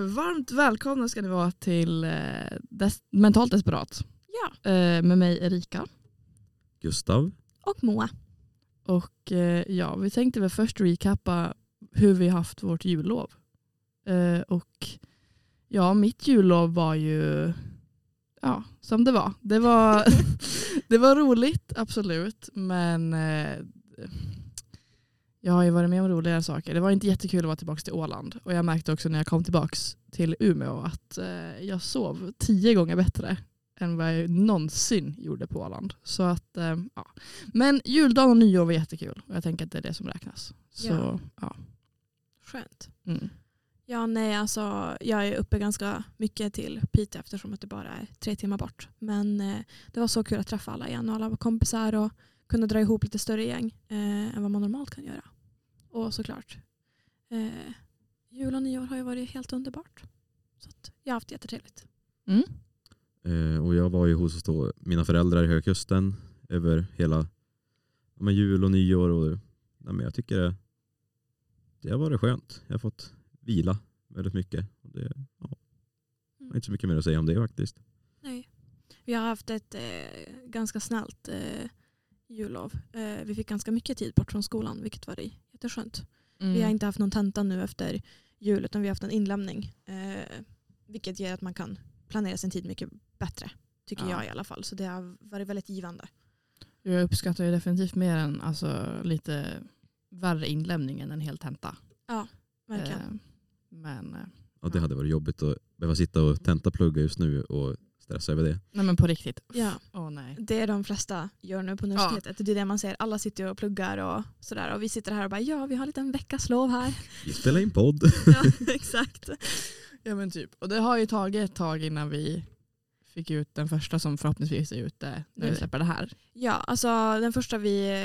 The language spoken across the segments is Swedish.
Varmt välkomna ska ni vara till eh, Des- Mentalt Desperat Ja. eh, med mig Erika. Gustav. Och Moa. Och eh, ja, vi tänkte väl först recappa hur vi haft vårt jullov. Och ja, mitt jullov var ju ja, som det var. Det var, det var roligt, absolut. Men jag har ju varit med om roligare saker. Det var inte jättekul att vara tillbaka till Åland. Och jag märkte också när jag kom tillbaka till Umeå att eh, jag sov tio gånger bättre än vad jag någonsin gjorde på Åland. Så att, eh, ja. Men juldagen och nyår var jättekul och jag tänker att det är det som räknas. Så, Ja. ja. Skönt. Mm. Ja, nej, alltså, jag är uppe ganska mycket till Piteå eftersom att det bara är tre timmar bort. Men eh, det var så kul att träffa alla igen och alla var kompisar och kunna dra ihop lite större gäng eh, än vad man normalt kan göra. Och såklart, eh, jul och nyår har ju varit helt underbart. Så att jag har haft jättetrevligt. Mm. Eh, och jag var ju hos då, mina föräldrar i Höga Kusten över hela men jul och nyår. Och, ja, men jag tycker det, det har varit skönt. Jag har fått vila väldigt mycket. Och det, ja, jag har inte så mycket mer att säga om det faktiskt. Nej. Vi har haft ett eh, ganska snällt eh, jullov. Eh, vi fick ganska mycket tid bort från skolan vilket var det jätteskönt. Mm. Vi har inte haft någon tenta nu efter jul utan vi har haft en inlämning. Eh, vilket gör att man kan planera sin tid mycket bättre. Tycker Ja. jag i alla fall. Så det har varit väldigt givande. Jag uppskattar ju definitivt mer än alltså, lite värre inlämning än en hel tenta. Verkligen. Eh, men, eh, Ja, det Ja. hade varit jobbigt att behöva sitta och tentaplugga just nu och stressa över det. nej men på riktigt. Ja. Åh nej. Det är de flesta gör nu på universitetet. Det är det man ser. Alla sitter och pluggar och sådär. Och vi sitter här och bara ja vi har en liten veckas lov här. Vi spelar in podd. ja, exakt. Ja men typ. Och det har ju tagit ett tag innan vi fick ut den första som förhoppningsvis är ute när vi Nu. släpper det här. Ja, alltså den första, vi,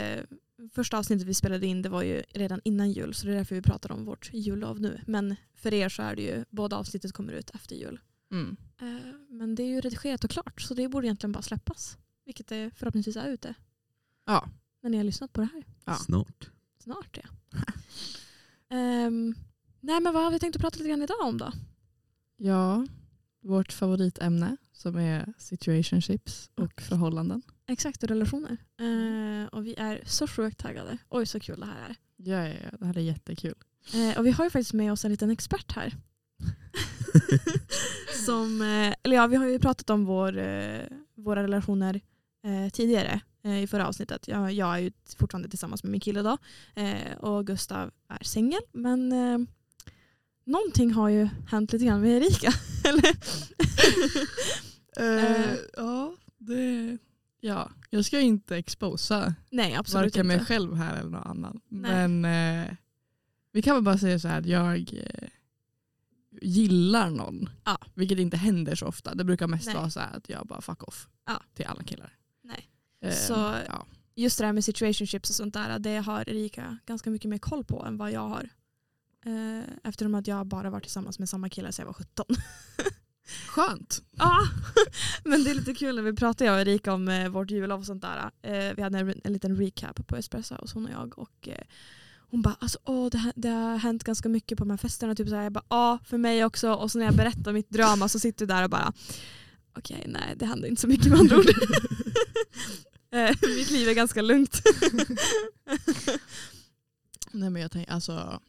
första avsnittet vi spelade in det var ju redan innan jul så det är därför vi pratar om vårt jullov nu. Men för er så är det ju, båda avsnittet kommer ut efter jul. Mm. Eh, Men det är ju redigerat och klart så det borde egentligen bara släppas. Vilket det förhoppningsvis är ute. Ja. När ni har lyssnat på det här. Ja. Snart. Snart ja. Ehm, nej men vad har vi tänkt att prata lite grann idag om då? ja, vårt favoritämne som är situationships och förhållanden. Exakt, och relationer. Eh, och vi är så sjukt taggade. Oj så kul det här är. Ja, ja, ja, det här är jättekul. Eh, och vi har ju faktiskt med oss en liten expert här. Som, eh, eller ja, vi har ju pratat om vår, eh, våra relationer eh, tidigare i förra avsnittet. Jag, jag är ju fortfarande tillsammans med min kille då. Och Gustav är singel. Men någonting har ju hänt lite grann med Erika. eller? Ja, det, ja, jag ska inte exposa Nej, absolut varken mig inte. själv här eller någon annan. Nej. Men eh, vi kan väl bara säga så här att jag eh, gillar någon. Ja. Vilket inte händer så ofta. Det brukar mest Nej. vara så här att jag bara fuck off Ja. till alla killar. Nej. Eh, Så- ja. Just det här med situationships och sånt där, det har Erika ganska mycket mer koll på än vad jag har. Eh, eftersom att jag bara varit tillsammans med samma kille sedan jag var 17. Skönt. Ja, men det är lite kul när vi pratar jag och Erika om eh, vårt jullov och sånt där. Eh, vi hade en, en liten recap på Espresso hos hon och jag. Och, eh, hon bara, alltså, åh, det, det har hänt ganska mycket på de här festerna. Typ så här, jag bara, ja, för mig också. Och så när jag berättar mitt drama så sitter du där och bara, okej, nej, det händer inte så mycket med andra ord. Eh, mitt liv är ganska lugnt. Nej men jag tänker alltså.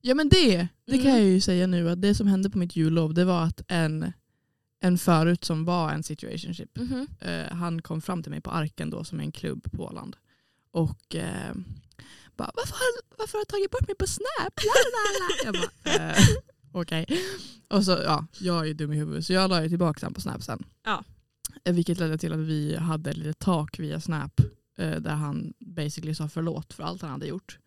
Ja men det, det kan Mm. jag ju säga nu att det som hände på mitt jullov det var att en, en förut som var en situationship Mhm. eh, han kom fram till mig på Arken då som är en klubb på Åland. Och eh, bara varför har, varför har du tagit bort mig på Snap? Jag bara eh, okej. Och så ja, jag är ju dum i huvudet så jag la ju tillbaka den på Snap sen. Ja. Eh, Vilket ledde till att vi hade ett litet tak via Snap eh, där han basically sa förlåt för allt han hade gjort.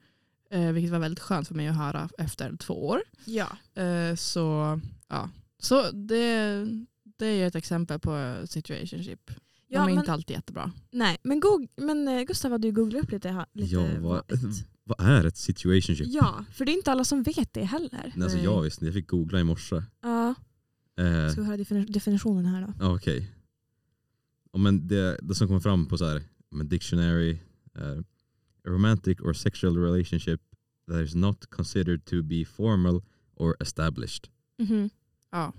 Eh, vilket var väldigt skönt för mig att höra efter två år. Ja. Eh, så ja, så det, det är ett exempel på situationship. De Ja, är men, inte alltid jättebra. nej, men, Goog- men eh, Gustav hade ju googlat upp lite, lite Ja, vad, vad- är ett situationship? Ja, för det är inte alla som vet det heller. Nej, Alltså, jag visste jag fick googla i morse. Ja, Eh, ska vi höra defini- definitionen här då? Ja, Okej. Ja, men det, det som kommer fram på så här, men dictionary, eh, a romantic or sexual relationship that is not considered to be formal or established. Mhm. Ja.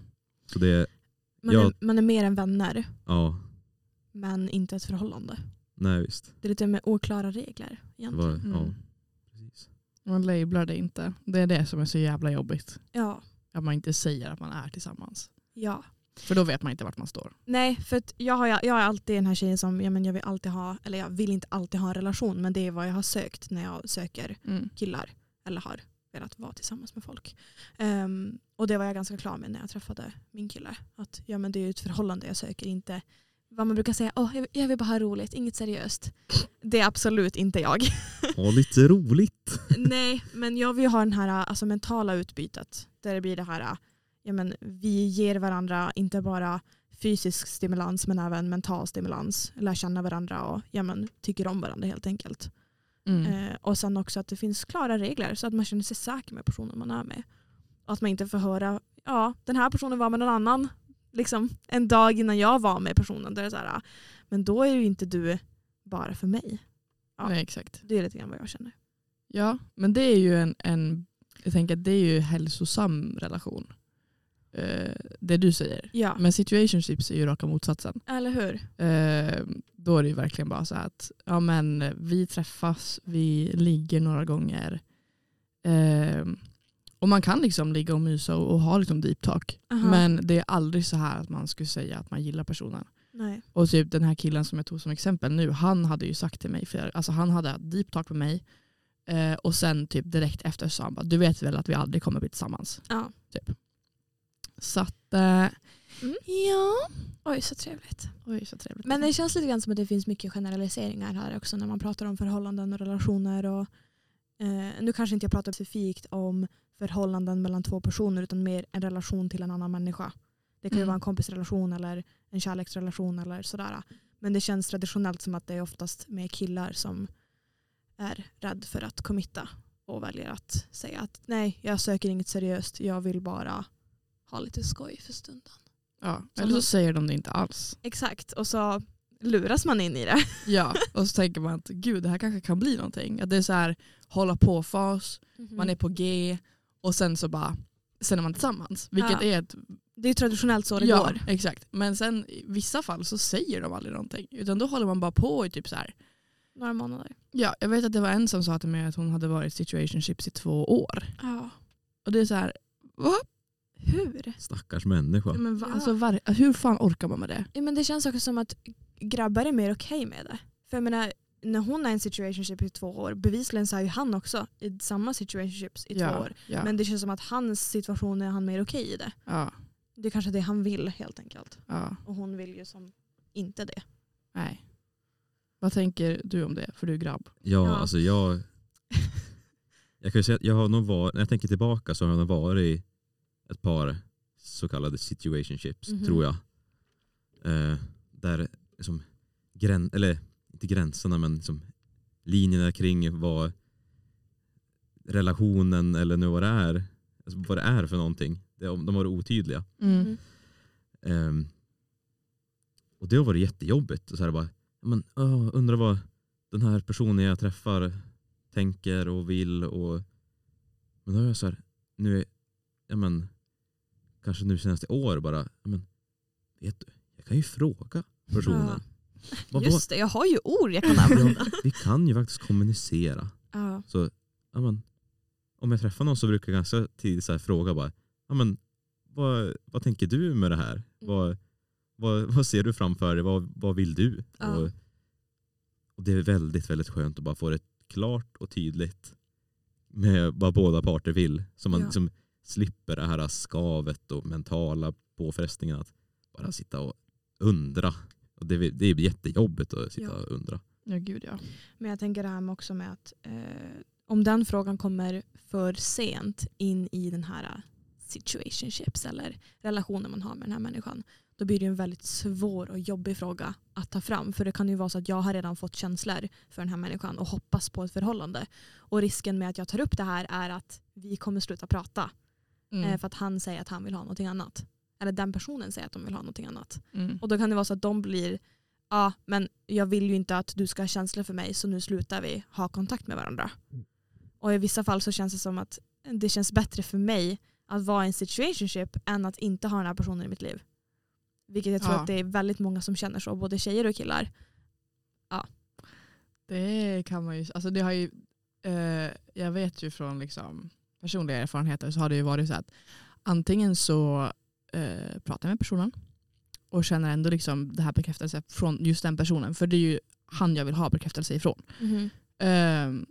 Så det, Man, Ja. är, man är mer än vänner ja, men inte ett förhållande. nej visst. Det är lite med oklara regler egentligen. var, Mm. ja, precis. Man lablar det inte. Det är det som är så jävla jobbigt. Ja. Att man inte säger att man är tillsammans. ja. För då vet man inte vart man står. Nej, för att jag, har, jag är alltid den här tjejen som ja, men jag vill alltid ha, eller jag vill inte alltid ha en relation men det är vad jag har sökt när jag söker Mm. killar eller har velat vara tillsammans med folk. Ehm, och det var jag ganska klar med när jag träffade min kille. Att ja, men det är ju ett förhållande jag söker, inte vad man brukar säga, oh, jag, vill, bara ha roligt, inget seriöst. Det är absolut inte jag. Ha lite roligt. Nej, men jag vill ha den här alltså, mentala utbytet. Där det blir det här, ja, men vi ger varandra inte bara fysisk stimulans men även mental stimulans. Lär känna varandra och ja, men, tycker om varandra helt enkelt. Mm. Eh, och sen också att det finns klara regler så att man känner sig säker med personen man är med. Och att man inte får höra, ja den här personen var med någon annan liksom, en dag innan jag var med personen. Där det är så här, men då är ju inte du bara för mig. ja. Nej, exakt. Det är lite grann vad jag känner. Ja, men det är ju en, en jag tänker att det är ju hälsosam relation. Eh, det du säger. Ja, Men situationships är ju raka motsatsen. eller hur? Eh, då är det ju verkligen bara så att ja, men vi träffas, vi ligger några gånger. Eh, och man kan liksom ligga och mysa och, och ha liksom deep talk. Aha. Men det är aldrig så här att man skulle säga att man gillar personen. Nej. Och typ den här killen som jag tog som exempel nu, han hade ju sagt till mig, för, alltså han hade deep talk med mig eh, och sen typ direkt efter sa han bara, du vet väl att vi aldrig kommer bli tillsammans. Ja. Så att, eh, Mm. ja. Oj, så trevligt. Oj så trevligt. Men det känns lite grann som att det finns mycket generaliseringar här också när man pratar om förhållanden och relationer. Och, eh, nu kanske inte jag pratar specifikt om förhållanden mellan två personer utan mer en relation till en annan människa. Det kan ju Mm. vara en kompisrelation eller en kärleksrelation eller sådär. Men det känns traditionellt som att det är oftast med killar som är rädd för att committa och väljer att säga att nej, jag söker inget seriöst, jag vill bara ha lite skoj för stunden. ja. Så Eller så säger de det inte alls. Exakt, och så luras man in i det. Ja, och så tänker man att gud det här kanske kan bli någonting. Att det är så här hålla på-fas, man är på G och sen så bara sen är man tillsammans. Vilket Ja. är ett Det är ju traditionellt så det ja, går. exakt. Men sen i vissa fall så säger de aldrig någonting. Utan då håller man bara på i typ så här. Några månader. Ja, jag vet att det var en som sa till mig att hon hade varit situationships i två år. Ja. Och det är så här, va? Hur? Stackars människa. Men va? Ja. Alltså, var, hur fan orkar man med det? Ja, men det känns också som att grabbar är mer okej med det. För jag menar, när hon är i en situationship i två år, bevisligen så är ju han också i samma situationships i ja, två år. Ja, Men det känns som att hans situation är han mer okej i det. ja, Det är kanske det han vill helt enkelt. ja, Och hon vill ju som inte det. nej. Vad tänker du om det? För du är grabb. Ja, Ja. alltså jag... Jag kan ju säga att jag har nog varit, när jag tänker tillbaka så har jag nog varit i ett par så kallade situationships, Mhm. tror jag. Eh, där liksom, grän, eller inte gränserna men liksom, linjerna kring vad relationen eller nu vad det är, alltså vad det är för någonting, det, de har varit otydliga. Mm. Ehm, och det har varit jättejobbigt. Och så här bara, ja, men, åh, undrar vad den här personen jag träffar tänker och vill. Och, men då är jag så här, nu är, ja, men, kanske nu senaste år bara, ja, men, vet du, jag kan ju fråga personen. Vad- Just det, jag har ju ord jag kan använda. vi kan ju faktiskt kommunicera. Ja. Så, ja, men, om jag träffar någon så brukar jag ganska tidigt så fråga bara, ja, men, vad, vad tänker du med det här? Mm. Vad, vad, vad ser du framför dig? Vad, vad vill du? Ja. Och, och det är väldigt, väldigt skönt att bara få det klart och tydligt med vad båda parter vill. Så man Ja. liksom slipper det här skavet och mentala påfrestningen att bara sitta och undra. Och det, det är jättejobbigt att sitta Ja. och undra. Ja, gud ja. Men jag tänker det här med också med att eh, om den frågan kommer för sent in i den här eh, situationships eller relationen man har med den här människan då blir det en väldigt svår och jobbig fråga att ta fram. För det kan ju vara så att jag har redan fått känslor för den här människan och hoppas på ett förhållande. Och risken med att jag tar upp det här är att vi kommer sluta prata. Mm. Eh, för att han säger att han vill ha någonting annat. Eller den personen säger att de vill ha någonting annat. Mm. Och då kan det vara så att de blir, ja men jag vill ju inte att du ska ha känslor för mig så nu slutar vi ha kontakt med varandra. Och i vissa fall så känns det som att det känns bättre för mig att vara i en situationship än att inte ha den här personen i mitt liv. Vilket jag tror Ja. att det är väldigt många som känner så, både tjejer och killar. Det kan man ju, alltså det har ju, eh, jag vet ju från liksom personliga erfarenheter så har det ju varit så att antingen så eh, pratar med personen och känner ändå liksom det här bekräftelse från just den personen. För det är ju han jag vill ha bekräftelse ifrån. Ehm,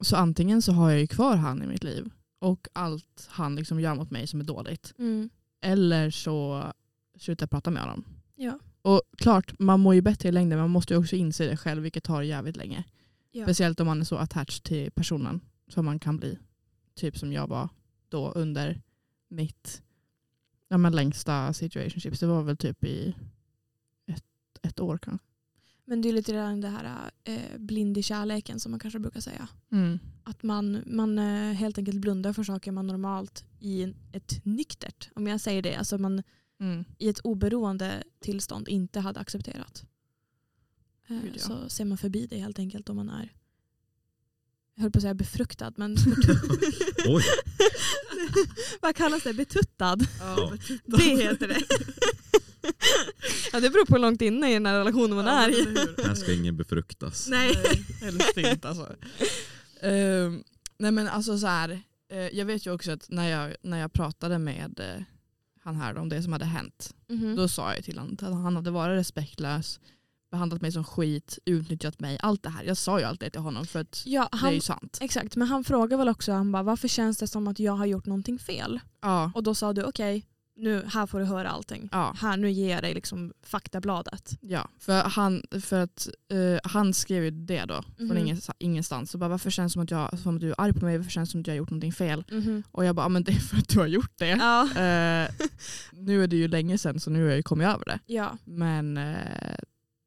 så antingen så har jag ju kvar han i mitt liv och allt han liksom gör mot mig som är dåligt. Mm. Eller så slutar jag prata med honom. Ja. Och klart, man mår ju bättre i längden men man måste ju också inse det själv vilket tar jävligt länge. Ja. Speciellt om man är så attached till personen som man kan bli. Typ som jag var då under mitt ja, men längsta situationships. Det var väl typ i ett, ett år kanske. Men det är lite redan det här eh, blind i kärleken som man kanske brukar säga. Mm. Att man, man eh, helt enkelt blundar för saker man normalt i ett nyktert, om jag säger det, alltså man Mm. i ett oberoende tillstånd inte hade accepterat. Eh, Gud, ja. Så ser man förbi det helt enkelt om man är, jag höll på att säga befruktad, men Oj, vad kallas det? Betuttad? Ja. Det heter det. ja, det beror på hur långt inne i den här relationen man är i. här ska ingen befruktas. Nej. Helst inte alltså. Ehm, nej men alltså så här, eh, jag vet ju också att när jag, när jag pratade med eh, han här om det som hade hänt, Mhm. då sa jag till honom att han hade varit respektlös, behandlat mig som skit, utnyttjat mig, allt det här. Jag sa ju allt det till honom för att Ja, det är han, ju sant. exakt, men han frågar väl också han bara, varför känns det som att jag har gjort någonting fel? Ja, Och då sa du okej, nu här får du höra allting. ja, Här, nu ger jag dig liksom faktabladet. ja. För, han, för att eh, han skrev ju det då, Mhm. från ingen, ingenstans. Så bara, varför känns det som att, jag, som att du är arg på mig? Varför känns det som att jag har gjort någonting fel? Och jag bara, "Ja, men det är för att du har gjort det. Ja. Eh, nu är det ju länge sedan så nu har jag ju kommit över det. ja. Men eh,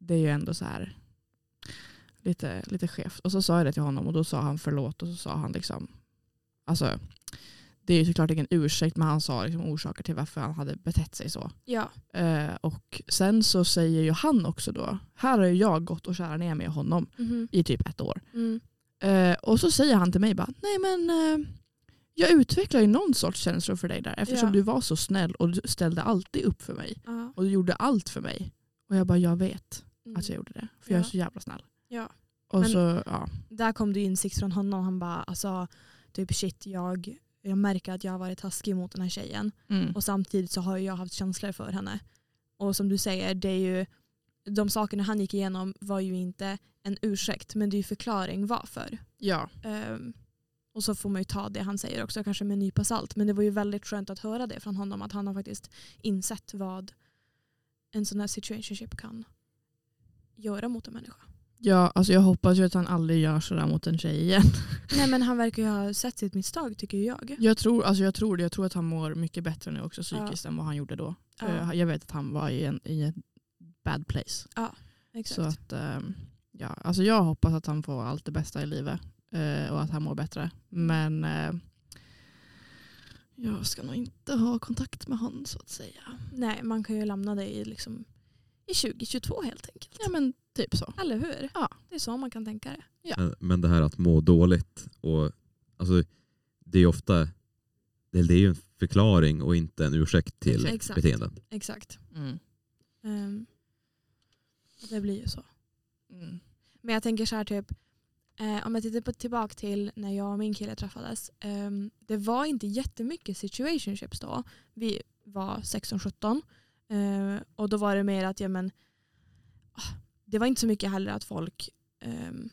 det är ju ändå så här lite, lite skevt. Och så sa jag det till honom och då sa han förlåt och så sa han liksom, alltså det är ju såklart ingen ursäkt men han sa liksom orsaker till varför han hade betett sig så. Ja. Eh, och sen så säger ju han också då, här har ju jag gått och kärat ner med honom Mhm. i typ ett år. Mm. Eh, och så säger han till mig bara, nej men eh, jag utvecklar ju någon sorts känslor för dig där eftersom Ja. du var så snäll och du ställde alltid upp för mig. Ja. Och du gjorde allt för mig. Och jag bara, jag vet Mm. att jag gjorde det. För jag är Ja. så jävla snäll. Ja. Och Men- så, ja. Där kom det insikt från honom. Han bara, alltså, typ shit, jag, jag märker att jag har varit taskig mot den här tjejen. Mm. Och samtidigt så har jag haft känslor för henne. Och som du säger, det är ju, de sakerna han gick igenom var ju inte en ursäkt, men det är ju förklaring varför. Ja. Ehm, och så får man ju ta det han säger också, kanske med en nypa salt. Men det var ju väldigt skönt att höra det från honom, att han har faktiskt insett vad en sån här situationship kan göra mot en människa. ja, alltså jag hoppas ju att han aldrig gör sådär mot en tjej igen. Nej men han verkar ju ha sett sitt misstag tycker jag. Jag tror, alltså jag tror det. Jag tror att han mår mycket bättre nu också psykiskt än vad han gjorde då. Ja. Eh, Jag vet att han var i en, i en bad place. Exakt. Så att, ehm, ja, alltså jag hoppas att han får allt det bästa i livet. eh, och att han mår bättre. Men eh, jag ska nog inte ha kontakt med honom så att säga. Nej, man kan ju lämna det i, liksom, i 2022 helt enkelt. Ja men typ så. Eller hur? Ja. Det är så man kan tänka det. Men, men det här att må dåligt, och, alltså, det är ofta det, är ju en förklaring och inte en ursäkt till Exakt. beteenden. Exakt. Mm. Ehm, det blir ju så. Mm. Men jag tänker så här typ, eh, om jag tittar på, tillbaka till när jag och min kille träffades. ehm, det var inte jättemycket situationships då. Vi var 16-17. Eh, och då var det mer att, ja men, ah, det var inte så mycket heller att folk ehm,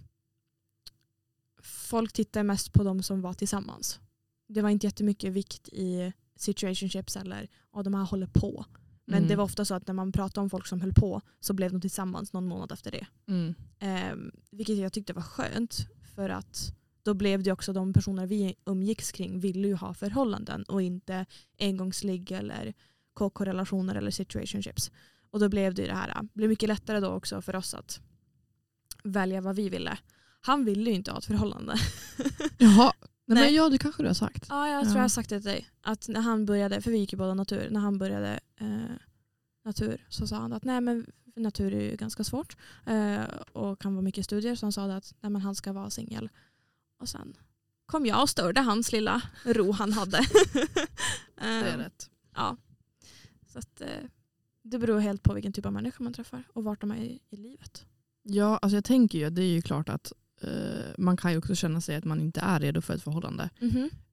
folk tittade mest på de som var tillsammans. Det var inte jättemycket vikt i situationships eller att de här håller på. Men Mm. det var ofta så att när man pratade om folk som höll på så blev de tillsammans någon månad efter det. Mm. Eh, vilket jag tyckte var skönt för att då blev det också de personer vi umgicks kring ville ju ha förhållanden och inte engångsligg eller KK-relationer eller situationships. Och då blev det ju det här, det blev mycket lättare då också för oss att välja vad vi ville. Han ville ju inte ha ett förhållande. Jaha. Nej, Nej. men ja det kanske du har sagt. Ja, jag tror Ja. jag har sagt det till dig. Att när han började, för vi gick ju båda natur, när han började eh, natur så sa han att nej men natur är ju ganska svårt eh, och kan vara mycket studier. Så han sa att nej, men han ska vara singel. Och sen kom jag och störde hans lilla ro han hade. Det är Ehm, rätt. Ja. Så att, eh, det beror helt på vilken typ av människa man träffar och vart de är i, i livet. Ja, alltså jag tänker ju, det är ju klart att eh, man kan ju också känna sig att man inte är redo för ett förhållande.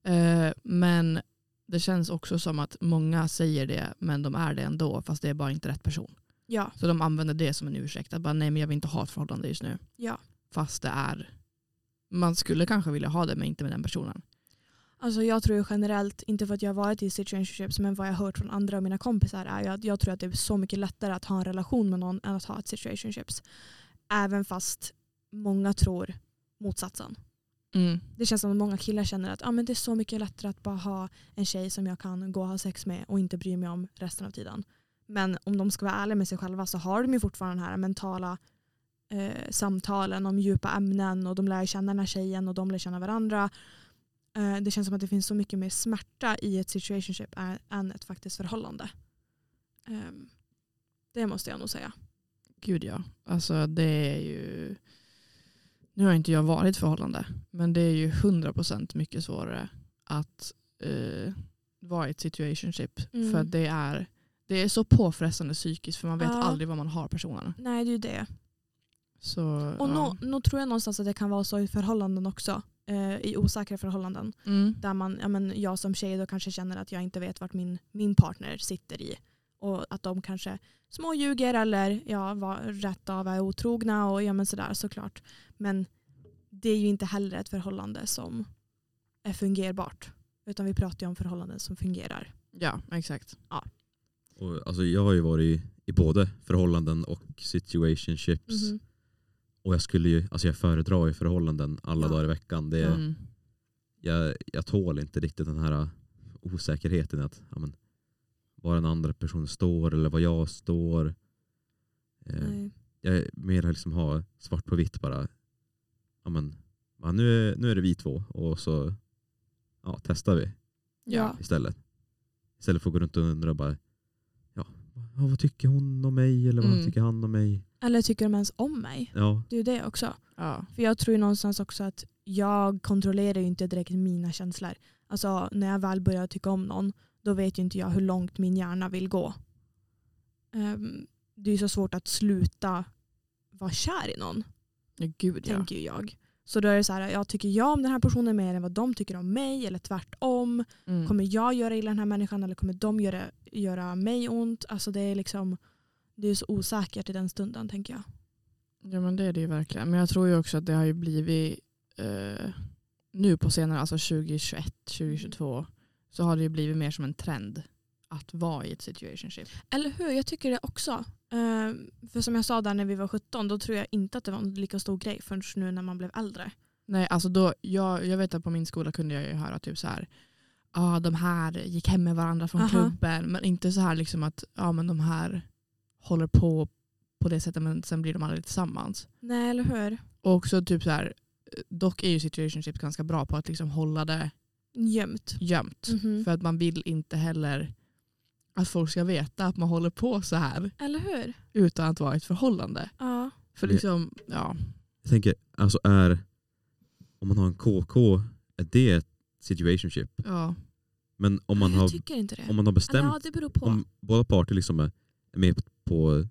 Eh, men det känns också som att många säger det men de är det ändå fast det är bara inte rätt person. Ja, Så de använder det som en ursäkt. Att bara, nej men jag vill inte ha ett förhållande just nu. ja. Fast det är, man skulle kanske vilja ha det men inte med den personen. Alltså jag tror generellt, inte för att jag har varit i situationships, men vad jag har hört från andra av mina kompisar är att jag tror att det är så mycket lättare att ha en relation med någon än att ha ett situationships. Även fast många tror motsatsen. Mm. Det känns som att många killar känner att ah, men det är så mycket lättare att bara ha en tjej som jag kan gå och ha sex med och inte bry mig om resten av tiden. Men om de ska vara ärliga med sig själva så har de ju fortfarande den här mentala eh, samtalen om djupa ämnen och de lär känna den här tjejen och de lär känna varandra. Eh, det känns som att det finns så mycket mer smärta i ett situationship än ett faktiskt förhållande. Ehm, det måste jag nog säga. Gud ja. Alltså det är ju, nu har inte jag varit förhållande men det är ju 100% mycket svårare att eh, vara i ett situationship. Mm. För det är, det är så påfrestande psykiskt för man vet Ja. aldrig vad man har personen. Nej, det är ju det. Så, Och ja. nå tror jag någonstans att det kan vara så i förhållanden också. Eh, I osäkra förhållanden. mm. Där man, ja, men jag som tjej då kanske känner att jag inte vet vart min, min partner sitter i. Och att de kanske småljuger eller ja, var, rätt av är otrogna och ja men sådär såklart. Men det är ju inte heller ett förhållande som är fungerbart. Utan vi pratar ju om förhållanden som fungerar. Ja, exakt. Och, alltså, jag har ju varit i, i både förhållanden och situationships. Mhm. Och jag skulle ju, alltså jag föredrar ju förhållanden alla Ja. dagar i veckan. Det, Mm. jag, jag tål inte riktigt den här osäkerheten i att ja, men, var den andra personen står eller var jag står. Eh, jag mer liksom ha svart på vitt bara. Ja, men, ja, nu, är, nu är det vi två och så ja, testar vi Ja. istället. Istället för att gå runt och undra bara, ja, vad vad tycker hon om mig eller vad Mm. tycker han om mig? Eller tycker de ens om mig? Ja, Det är ju det också. Ja. För jag tror ju någonstans också att jag kontrollerar ju inte direkt mina känslor. Alltså när jag väl börjar tycka om någon då vet ju inte jag hur långt min hjärna vill gå. Ehm, det är ju så svårt att sluta vara kär i någon, ja, gud ja. tänker ju jag. Så då är det så här, jag tycker jag om den här personen mer än vad de tycker om mig eller tvärtom. Mm. Kommer jag göra illa den här människan eller kommer de göra, göra mig ont? Alltså det är liksom det är så osäkert i den stunden tänker jag. Ja men det är det ju verkligen. Men jag tror ju också att det har ju blivit eh, nu på senare, alltså 2021, 2022 så har det ju blivit mer som en trend att vara i ett situationship. Eller hur, jag tycker det också. Ehm, för som jag sa där när vi var 17 då tror jag inte att det var en lika stor grej förrän nu när man blev äldre. Nej, alltså då, jag, jag vet att på min skola kunde jag ju höra typ så här ah, de här gick hem med varandra från Aha. klubben men inte så här liksom att ah, men de här håller på på det sättet men sen blir de aldrig tillsammans. Nej eller hur. Och också typ så här dock är ju situationships ganska bra på att liksom hålla det Gömt. gömt. Mhm. För att man vill inte heller att folk ska veta att man håller på så här Eller hur? utan att vara i ett förhållande. Ja. För liksom, ja. jag tänker, alltså är, om man har en KK, är det ett situationship? ja. Men om man har, jag tycker inte det. om man har Eller, bestämt, ja, det beror på. om båda parter liksom är med på,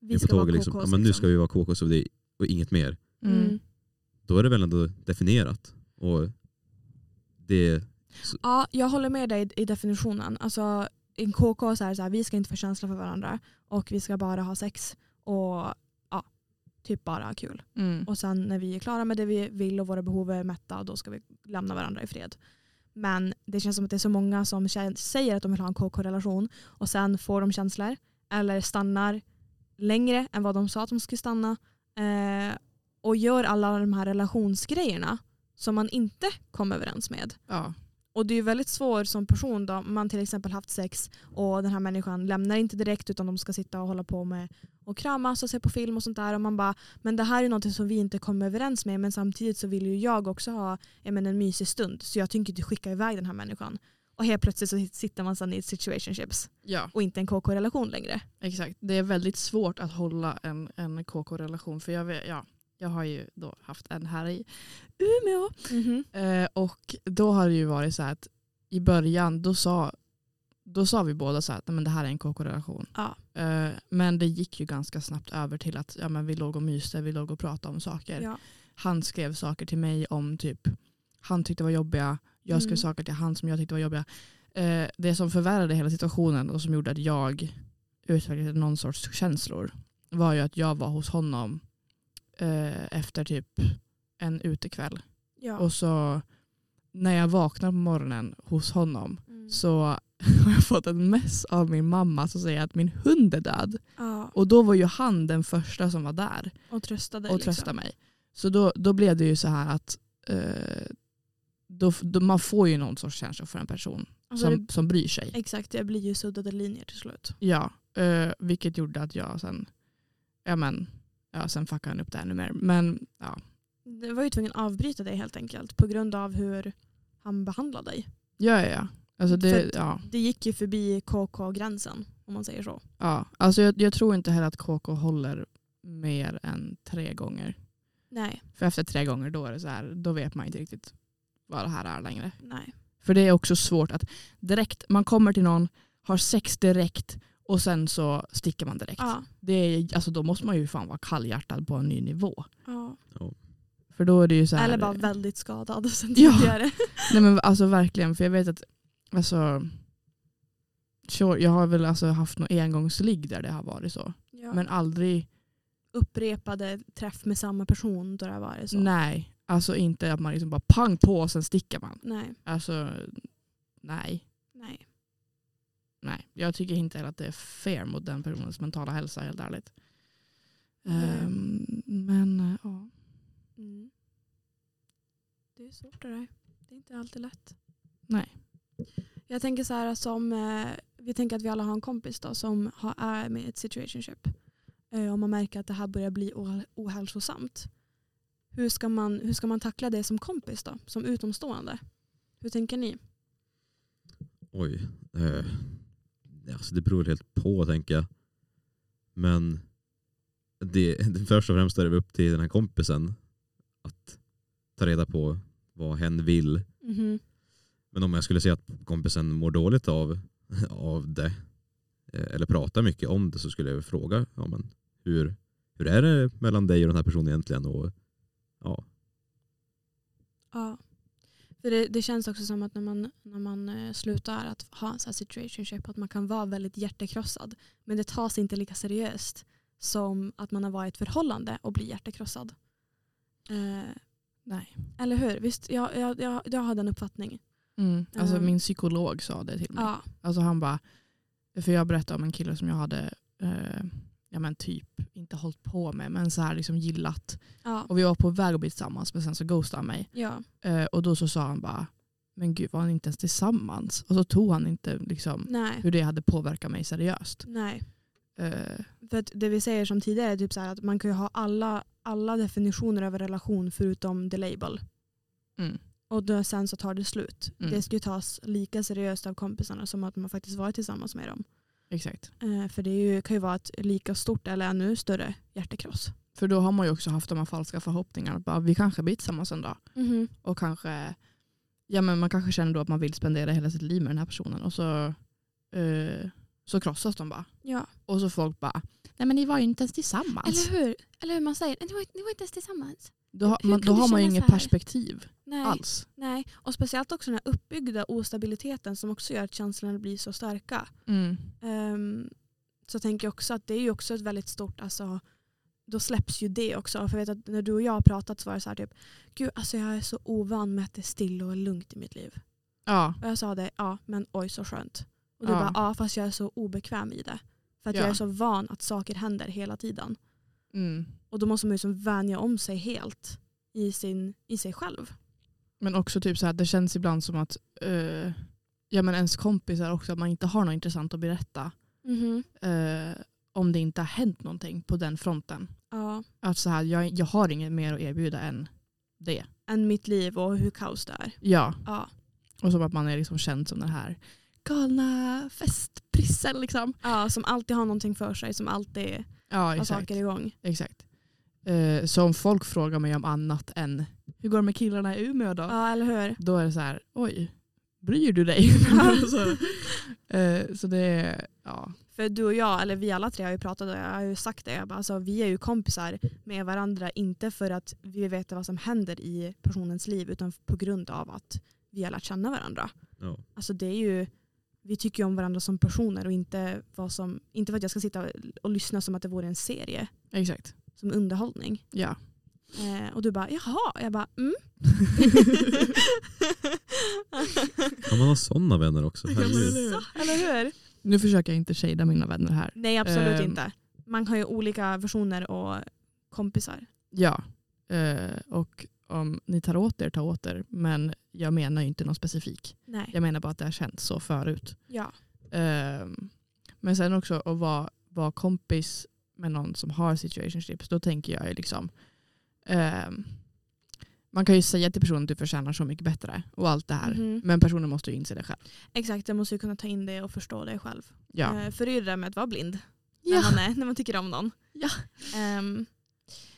vi med på ska vara tåget, liksom, KKs, ja, men nu ska liksom. vi vara KK så det, och inget mer. Mm. Mm. Då är det väl ändå definierat. Och det, Ja, jag håller med dig i, definitionen. Alltså, en KK så är så här, vi ska inte få känsla för varandra och vi ska bara ha sex och ja, typ bara ha kul. Mm. Och sen när vi är klara med det vi vill och våra behov är mätta då ska vi lämna varandra i fred. Men det känns som att det är så många som säger att de vill ha en KK-relation och sen får de känslor eller stannar längre än vad de sa att de skulle stanna eh, och gör alla de här relationsgrejerna som man inte kom överens med. Ja. Och det är väldigt svårt som person då, man till exempel haft sex och den här människan lämnar inte direkt utan de ska sitta och hålla på med och kramas och se på film och sånt där och man bara, men det här är något som vi inte kommer överens med men samtidigt så vill ju jag också ha ja, men en mysig stund så jag tänker inte skicka iväg den här människan. Och helt plötsligt så sitter man sedan i situationships ja, och inte en KK-relation längre. exakt. Det är väldigt svårt att hålla en, en KK-relation. För jag vet, ja, jag har ju då haft en här i Umeå. Mhm. Eh, och då har det ju varit så att i början då sa, då sa vi båda så att "Nej, men det här är en KK-relation. Ja. Eh, men det gick ju ganska snabbt över till att ja, men vi låg och myste, vi låg och pratade om saker. Ja. Han skrev saker till mig om typ han tyckte var jobbiga, jag skrev Mm. saker till han som jag tyckte var jobbiga. Eh, det som förvärrade hela situationen och som gjorde att jag utvecklade någon sorts känslor var ju att jag var hos honom eh, efter typ en utekväll. Ja. Och så när jag vaknar på morgonen hos honom Mm. så har jag fått en mess av min mamma som säger att min hund är död. ja. Och då var ju han den första som var där Och tröstade. och tröstade mig. Så då, då blev det ju så här att eh, då, då man får ju någon sorts känsla för en person Alltså som, som bryr sig. exakt, det blir ju suddade linjer till slut. Ja, eh, vilket gjorde att jag sen, ja men, ja sen fuckade han upp det ännu mer. Men ja, Det var ju tvungen att avbryta det helt enkelt på grund av hur han behandlade dig. ja, ja, ja. Alltså det, ja, Det gick ju förbi KK-gränsen om man säger så. ja. Alltså jag, jag tror inte heller att KK håller mer än tre gånger. Nej, För efter tre gånger då är det så här, då vet man inte riktigt vad det här är längre. nej. För det är också svårt att direkt, man kommer till någon, har sex direkt och sen så sticker man direkt. Ja, Det är, alltså då måste man ju fan vara kallhjärtad på en ny nivå. ja. För då är det ju så här, Eller bara väldigt skadad sen Ja. tidigare. Nej men alltså verkligen, för jag vet att alltså, sure, jag har väl alltså haft någon engångsligg där det har varit så. Ja. Men aldrig, Upprepade träff med samma person då det har varit så. nej. Alltså inte att man liksom bara pang på och sen sticker man. Nej. Alltså nej. Nej. Nej, jag tycker inte heller att det är fair mot den personens mentala hälsa helt ärligt. Ehm, men eh, ja. Mm. Det är svårt det där. Det är inte alltid lätt. Nej. Jag tänker så här som, eh, vi tänker att vi alla har en kompis då som har, är med i ett situationship. Eh, och man märker att det här börjar bli oh- ohälsosamt. Hur ska, man, hur ska man tackla det som kompis då? Som utomstående? Hur tänker ni? Oj. Eh, alltså det beror helt på tänker jag. Men det, det först och främst är det upp till den här kompisen att ta reda på vad hen vill. Mhm. Men om jag skulle säga att kompisen mår dåligt av, av det eh, eller pratar mycket om det så skulle jag fråga ja, men hur, hur är det mellan dig och den här personen egentligen? Och, ja, Ja. För det, det känns också som att när man, när man eh, slutar att ha en sån här situationship att man kan vara väldigt hjärtekrossad. Men det tas inte lika seriöst som att man har varit i ett förhållande och blir hjärtekrossad. Eh, Nej. eller hur? Visst, jag, jag, jag, jag har den uppfattningen. Mm. Alltså Ehm. min psykolog sa det till mig. Ja. Alltså han bara, för jag berättade om en kille som jag hade eh, ja men typ inte hållit på med men så här liksom gillat. Ja. Och vi var på väg att bli tillsammans men sen så ghostade han mig. ja. Eh, och då så sa han bara, men gud var han inte ens tillsammans? Och så tog han inte liksom Nej. hur det hade påverkat mig seriöst. Nej. Eh, För att det vi säger som tidigare är typ så att man kan ju ha alla, alla definitioner av en relation förutom the label. mm. Och då sen så tar det slut. Mm. Det ska ju tas lika seriöst av kompisarna som att man faktiskt varit tillsammans med dem. Exakt. Eh, för det ju, kan ju vara ett lika stort eller ännu större hjärtekross. För då har man ju också haft de här falska förhoppningarna. Bara, vi kanske blir tillsammans en dag. Och kanske, ja men man kanske känner då att man vill spendera hela sitt liv med den här personen. Och så, eh, så krossas de bara. Ja. Och så folk bara, nej men ni var ju inte ens tillsammans. Eller hur? Eller hur man säger, ni var, ni var inte ens tillsammans. Då, har- man, då har man ju inget perspektiv Nej, alls. nej. Och speciellt också den här uppbyggda ostabiliteten som också gör att känslorna blir så starka. Mm. Ehm, så tänker jag också att det är ju också ett väldigt stort, alltså, då släpps ju det också. För jag vet att när du och jag har pratat så var det så här typ, gud alltså jag är så ovan med att det är still och lugnt i mitt liv. Ja, Och jag sa det, ja men oj så skönt. Och du Ja. bara, ja fast jag är så obekväm i det. För att Ja. jag är så van att saker händer hela tiden. Mm. Och då måste man ju som vänja om sig helt i, sin, i sig själv. men också typ så här, det känns ibland som att eh, ja, men ens kompisar också, att man inte har något intressant att berätta. eh, om det inte har hänt någonting på den fronten. Ja. Att så här, jag, jag har inget mer att erbjuda än det. Än mitt liv och hur kaos det är. Ja, Ja. och som att man är liksom känd som den här galna festprissen. Liksom. ja, som alltid har någonting för sig, som alltid Ja, exakt. saker igång. exakt. Eh, så om folk frågar mig om annat än hur går det med killarna i Umeå då? Ja, eller hur? Då är det så här, oj, bryr du dig? så, eh, så det är, ja. För du och jag, eller vi alla tre har ju pratat och jag har ju sagt det. Jag bara, alltså, vi är ju kompisar med varandra, inte för att vi vet vad som händer i personens liv utan på grund av att vi har lärt känna varandra. Ja. Alltså det är ju, vi tycker ju om varandra som personer och inte, vad som, inte för att jag ska sitta och lyssna som att det vore en serie, Exakt. som underhållning. Ja. Eh, och du bara, jaha, jag bara, mm. Kan man ha sådana vänner också? Ja, eller hur? Så, eller hur? Nu försöker jag inte shada mina vänner här. Nej absolut Ehm. inte. Man har ju olika versioner och kompisar. Ja, eh, och om ni tar åt er, ta åt er. Men jag menar ju inte någon specifik. Nej. Jag menar bara att det har känts så förut. Ja. Ehm, men sen också att vara, vara kompis med någon som har situationships, då tänker jag ju liksom ehm, man kan ju säga till personen att du förtjänar så mycket bättre och allt det här. Mhm. Men personen måste ju inse det själv. Exakt, jag måste ju kunna ta in det och förstå det själv. Ja. Eh, för det är ju det där med att vara blind när, Ja. man, är, när man tycker om någon. Ja. Ehm,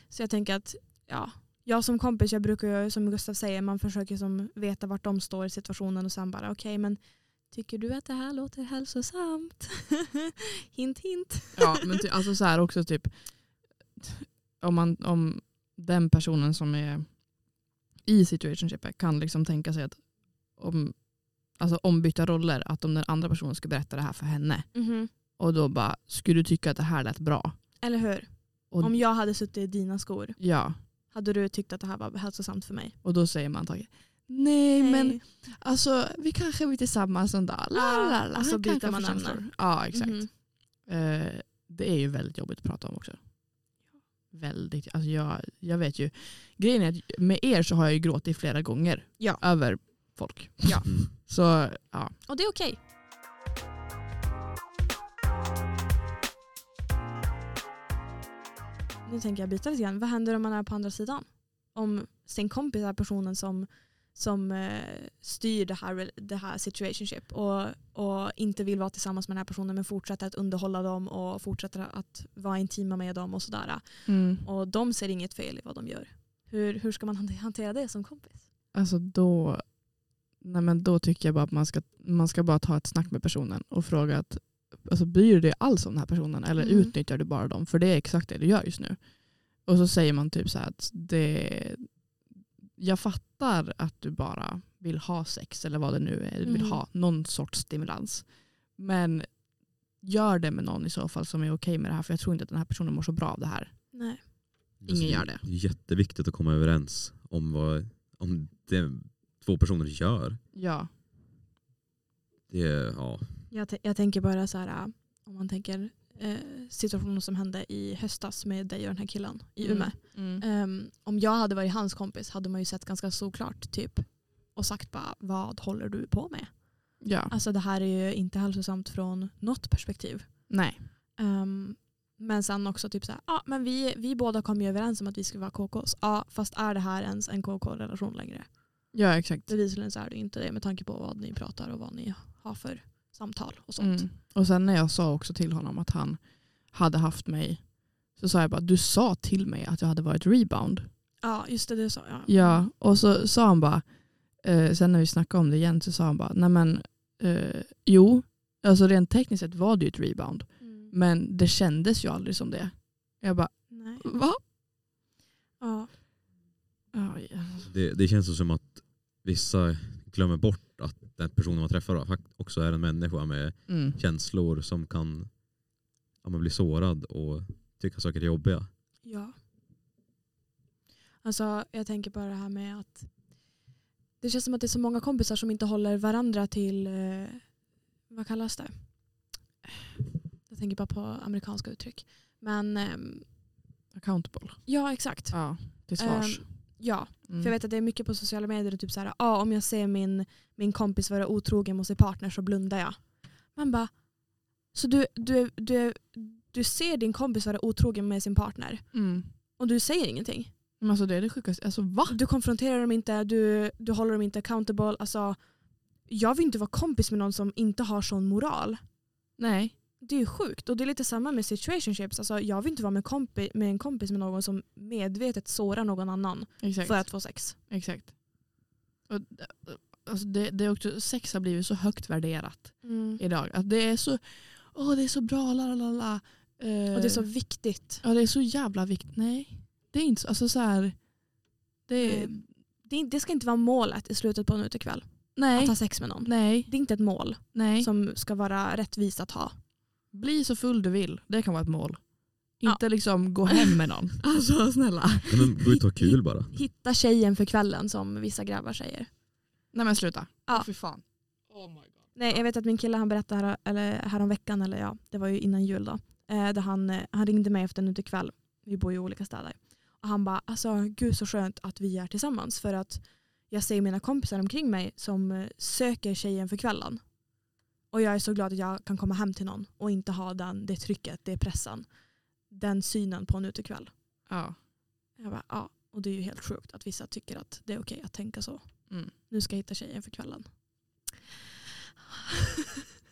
så jag tänker att ja, jag som kompis, jag brukar ju, som Gustav säger, man försöker som veta vart de står i situationen och sen bara okej men tycker du att det här låter hälsosamt? hint hint. Ja, men ty, alltså så här också typ om, man, om den personen som är i situationshipet kan liksom tänka sig att om, alltså ombytta roller, att om den andra personen ska berätta det här för henne och då bara, skulle du tycka att det här lät bra? Eller hur? Och, Om jag hade suttit i dina skor, ja, hade du tyckt att det här var hälsosamt för mig? och då säger man taget Nej, men alltså vi kanske blir tillsammans en dag. La, Ja, och så byter man känslor. Ja, exakt. Mhm. Eh, det är ju väldigt jobbigt att prata om också. Väldigt. Alltså jag, jag vet ju. Grejen är att med er så har jag ju gråtit flera gånger Ja. över folk. Ja. Mm. Så ja. Och det är okej. Nu tänker jag byta lite grann. Vad händer om man är på andra sidan? Om sin kompis är personen som, som eh, styr det här, det här situationship och, och inte vill vara tillsammans med den här personen men fortsätter att underhålla dem och fortsätter att vara intima med dem och sådär. Mm. Och de ser inget fel i vad de gör. Hur, hur ska man hante- hantera det som kompis? Alltså då, nej men då tycker jag bara att man ska, man ska bara ta ett snack med personen och fråga att alltså bryr du dig alls om den här personen eller Mm. utnyttjar du bara dem? För det är exakt det du gör just nu. Och så säger man typ så här att det, jag fattar att du bara vill ha sex eller vad det nu är du vill Mm. ha, någon sorts stimulans. Men gör det med någon i så fall som är okej med det här för jag tror inte att den här personen mår så bra av det här. Nej. Ingen gör det. är jätteviktigt att komma överens om vad om det två personer gör. Ja. Det ja, Jag, jag tänker bara så här, äh, om man tänker eh, situationen som hände i höstas med dig och den här killen i Umeå. Mm. Ehm, om jag hade varit hans kompis hade man ju sett ganska såklart typ och sagt bara vad håller du på med? Ja. Alltså det här är ju inte hälsosamt från något perspektiv. Nej. Ehm, men sen också typ så här, ja men vi, vi båda kom ju överens om att vi skulle vara KKs. Ja fast är det här ens en KK-relation längre? Ja exakt. Bevisligen så är det inte det med tanke på vad ni pratar och vad ni har för samtal och sånt. Mm. Och sen när jag sa också till honom att han hade haft mig så sa jag bara du sa till mig att jag hade varit rebound. Ja just det, det sa jag. Ja, och så sa han bara, eh, sen när vi snackade om det igen så sa han bara, nej men eh, jo, alltså rent tekniskt sett var det ju ett rebound. Mm. Men det kändes ju aldrig som det. Jag bara, Nej. va? Ja. Ja, ja. det, det känns som att vissa glömmer bort att den personen man träffar fakt- också är en människa med Mm. känslor som kan ja, man bli sårad och tycka saker är jobbiga. ja. Alltså jag tänker bara det här med att det känns som att det är så många kompisar som inte håller varandra till, eh, vad kallas det? Jag tänker bara på amerikanska uttryck. Men ehm, Accountable. ja exakt. Ja, till svars. Ehm, ja, Mm. för jag vet att det är mycket på sociala medier och typ så här, ah, om jag ser min, min kompis vara otrogen mot sin partner så blundar jag. Man bara, så du, du, du, du ser din kompis vara otrogen med sin partner Mm. och du säger ingenting. Men alltså det är det sjukaste. Alltså va? Du konfronterar dem inte, du, du håller dem inte accountable. Alltså, jag vill inte vara kompis med någon som inte har sån moral. Nej. Det är ju sjukt. Och det är lite samma med situationships. Alltså, jag vill inte vara med, kompi, med en kompis med någon som medvetet sårar någon annan Exakt. för att få sex. Exakt. Och, alltså det, det är också, sex har blivit så högt värderat idag. Att det är så, åh det är så bra, la la la. Eh, Och det är så viktigt. Ja det är så jävla viktigt. Nej. Det är inte så, alltså så här, det Nej. Det, det ska inte vara målet i slutet på en utekväll. Att nej, ha sex med någon. nej, Det är inte ett mål nej. som ska vara rättvist att ha. Bli så full du vill, det kan vara ett mål. Ja. Inte liksom gå hem med någon. Alltså snälla. Ja, men gå ut och ha kul bara. Hitta tjejen för kvällen som vissa grabbar säger. Nej men sluta. Ja. Åh, fy fan. Oh my god. Nej, jag vet att min kille han berättade här, eller härom veckan, eller ja, det var ju innan jul då. Eh, där han, eh, han ringde mig efter en utekväll. Vi bor ju i olika städer. Och han bara, alltså gud så skönt att vi är tillsammans. För att jag ser mina kompisar omkring mig som eh, söker tjejen för kvällen. Och jag är så glad att jag kan komma hem till någon och inte ha den, det trycket, det pressen. Den synen på en utekväll. Ja. Jag bara, ja. Och det är ju helt sjukt att vissa tycker att det är okej att tänka så. Mm. Nu ska jag hitta tjejen för kvällen.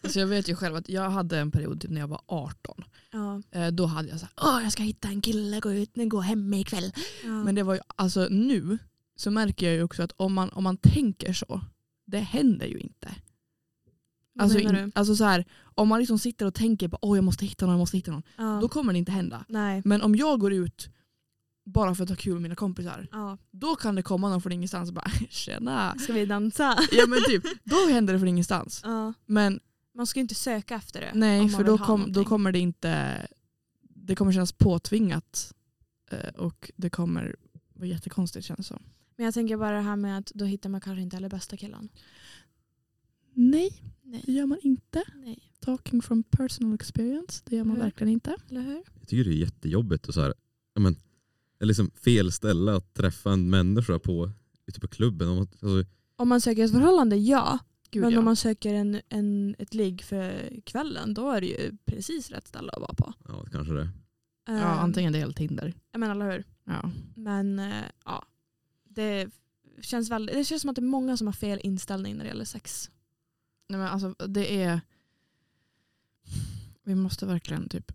Alltså jag vet ju själv att jag hade en period typ när jag var 18. Ja. Eh, då hade jag så här, åh jag ska hitta en kille, gå ut, gå hem ikväll. ja. Men det var ju, alltså nu så märker jag ju också att om man, om man tänker så, det händer ju inte. Alltså, in, alltså så här, om man liksom sitter och tänker på åh jag måste hitta någon, jag måste hitta någon. Ja. Då kommer det inte hända. Nej. Men om jag går ut bara för att ha kul med mina kompisar, Ja. då kan det komma någon från ingenstans och bara tjena. Ska vi dansa? Ja men typ, då händer det från ingenstans. Ja. Men Man ska inte söka efter det. nej, för då, kom, då kommer det inte, det kommer kännas påtvingat. eh, Och det kommer vara jättekonstigt känns det som. Men jag tänker bara det här med att då hittar man kanske inte heller bästa killen. Nej, Nej. det gör man inte. Nej. Talking from personal experience, det gör man verkligen inte. Eller hur? Jag tycker det är jättejobbigt och så här, ja, men, liksom fel ställe att träffa en människa på ute på klubben. Om man- Alltså, Om man söker ett förhållande, ja. Gud, Men ja. om man söker en, en, ett ligg för kvällen, då är det ju precis rätt ställe att vara på. ja, kanske det. ja, Ehm, antingen det eller Tinder. Jag menar, eller hur? Ja. Men eh, ja, det känns, väldigt, det känns som att det är många som har fel inställning när det gäller sex. Nej, men alltså, det är... Vi måste verkligen typ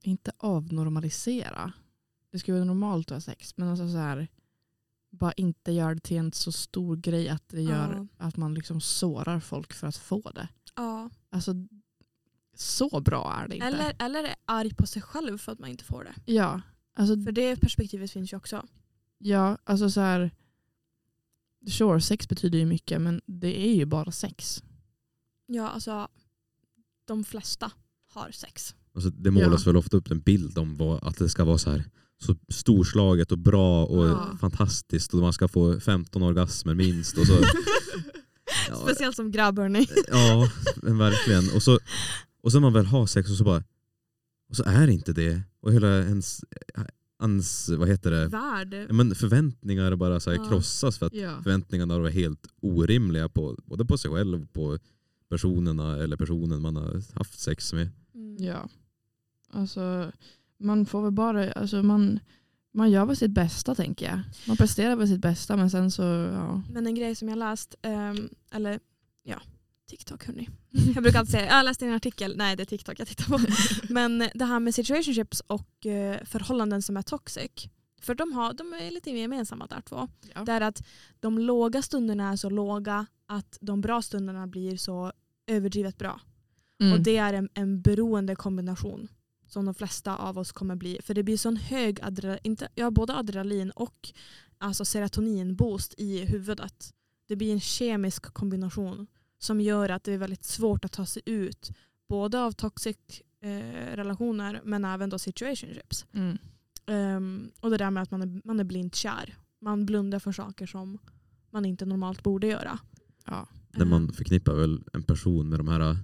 inte avnormalisera. Det ska vara normalt att ha sex men alltså så här, bara inte göra det till en så stor grej att det gör Ja. att man liksom sårar folk för att få det. Ja. Alltså så bra är det inte. Eller, eller är arg på sig själv för att man inte får det. Ja, alltså, För det perspektivet finns ju också. ja, alltså så här. Sure, sex betyder ju mycket men det är ju bara sex. Ja, alltså de flesta har sex. Alltså, det målas väl ofta upp en bild om vad, att det ska vara så här så storslaget och bra och Ja. fantastiskt och man ska få 15 orgasmer minst. Och så, ja, Speciellt som grabb hörni. ja, men verkligen. Och så, och så man väl har sex och så bara och så är det inte det. Och hela ens, ens vad heter det? Värld. Men förväntningar bara så här Ja. krossas för att Ja. förväntningarna var helt orimliga på, både på sig själv och på personerna eller personen man har haft sex med. Mm. Ja. Alltså, man får väl bara, alltså man, man gör väl sitt bästa tänker jag. Man presterar väl sitt bästa men sen så, ja. Men en grej som jag läst, ehm, eller ja, TikTok hörni. Jag brukar alltid säga, jag läste en artikel, nej det är TikTok jag tittar på. Men det här med situationships och eh, förhållanden som är toxic. För de, har, de är lite gemensamma där två. Ja. Det är att de låga stunderna är så låga att de bra stunderna blir så överdrivet bra. Mm. Och det är en, en beroende kombination som de flesta av oss kommer bli. För det blir sån hög adrenalin, ja, både adrenalin och alltså serotonin-boost i huvudet. Det blir en kemisk kombination som gör att det är väldigt svårt att ta sig ut både av toxic eh, relationer men även då situationships. Mm. Ehm, och det där med att man är, man är blint kär. Man blundar för saker som man inte normalt borde göra. Ja. Där Ehm, man förknippar väl en person med de här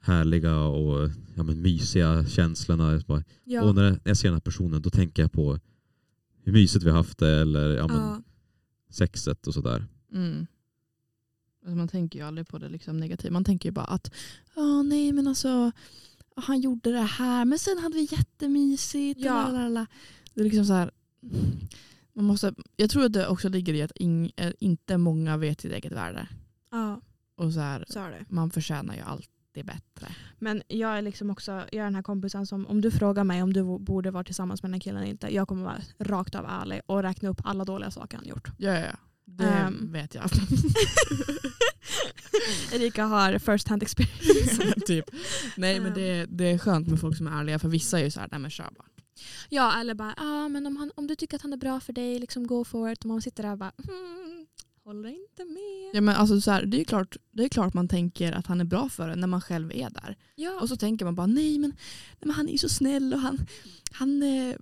härliga och ja, men mysiga känslorna. Bara, ja. Och när jag ser den här personen då tänker jag på hur mysigt vi har haft det eller ja, men, ja. sexet och sådär. Mm. Alltså man tänker ju aldrig på det liksom negativt. Man tänker ju bara att Åh, nej men alltså han gjorde det här men sen hade vi jättemysigt. Ja. lalalala." Det är liksom så här, man måste, jag tror att det också ligger i att ing, eh, inte många vet sitt eget värde. ja, Och så här, så man förtjänar ju allt alltid bättre. Men jag är liksom också, jag är den här kompisen som om du frågar mig om du borde vara tillsammans med den här killen eller inte, jag kommer vara rakt av ärlig och räkna upp alla dåliga saker han gjort. Ja, ja, ja. Det Ehm. vet jag. Erika har first hand experience. typ. Nej men Ehm. det, det är skönt med folk som är ärliga för vissa är ju såhär, nej men kör bara. ja eller bara, ah, men om, han, om du tycker att han är bra för dig, liksom go for it. Och man sitter där och bara, hmm, håller inte med. Ja, men alltså, så här, det, är klart, det är klart man tänker att han är bra för en när man själv är där. Ja. Och så tänker man bara nej men, nej, men han är ju så snäll och han, han, eh,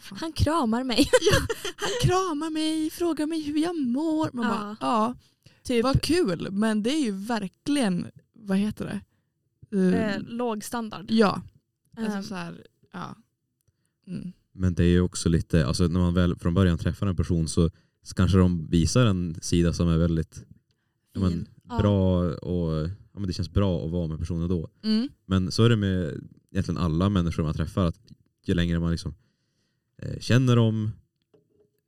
han kramar mig. han kramar mig, frågar mig hur jag mår. Man Ja. bara ja, typ vad kul. Men det är ju verkligen, vad heter det? Eh, eh, låg standard. ja, alltså Ehm, så här, ja. Mm. Men det är ju också lite, alltså när man väl från början träffar en person så kanske de visar en sida som är väldigt ja, men. Ja. bra och ja, men det känns bra att vara med personen då. Mm. Men så är det med egentligen alla människor man träffar att ju längre man liksom känner dem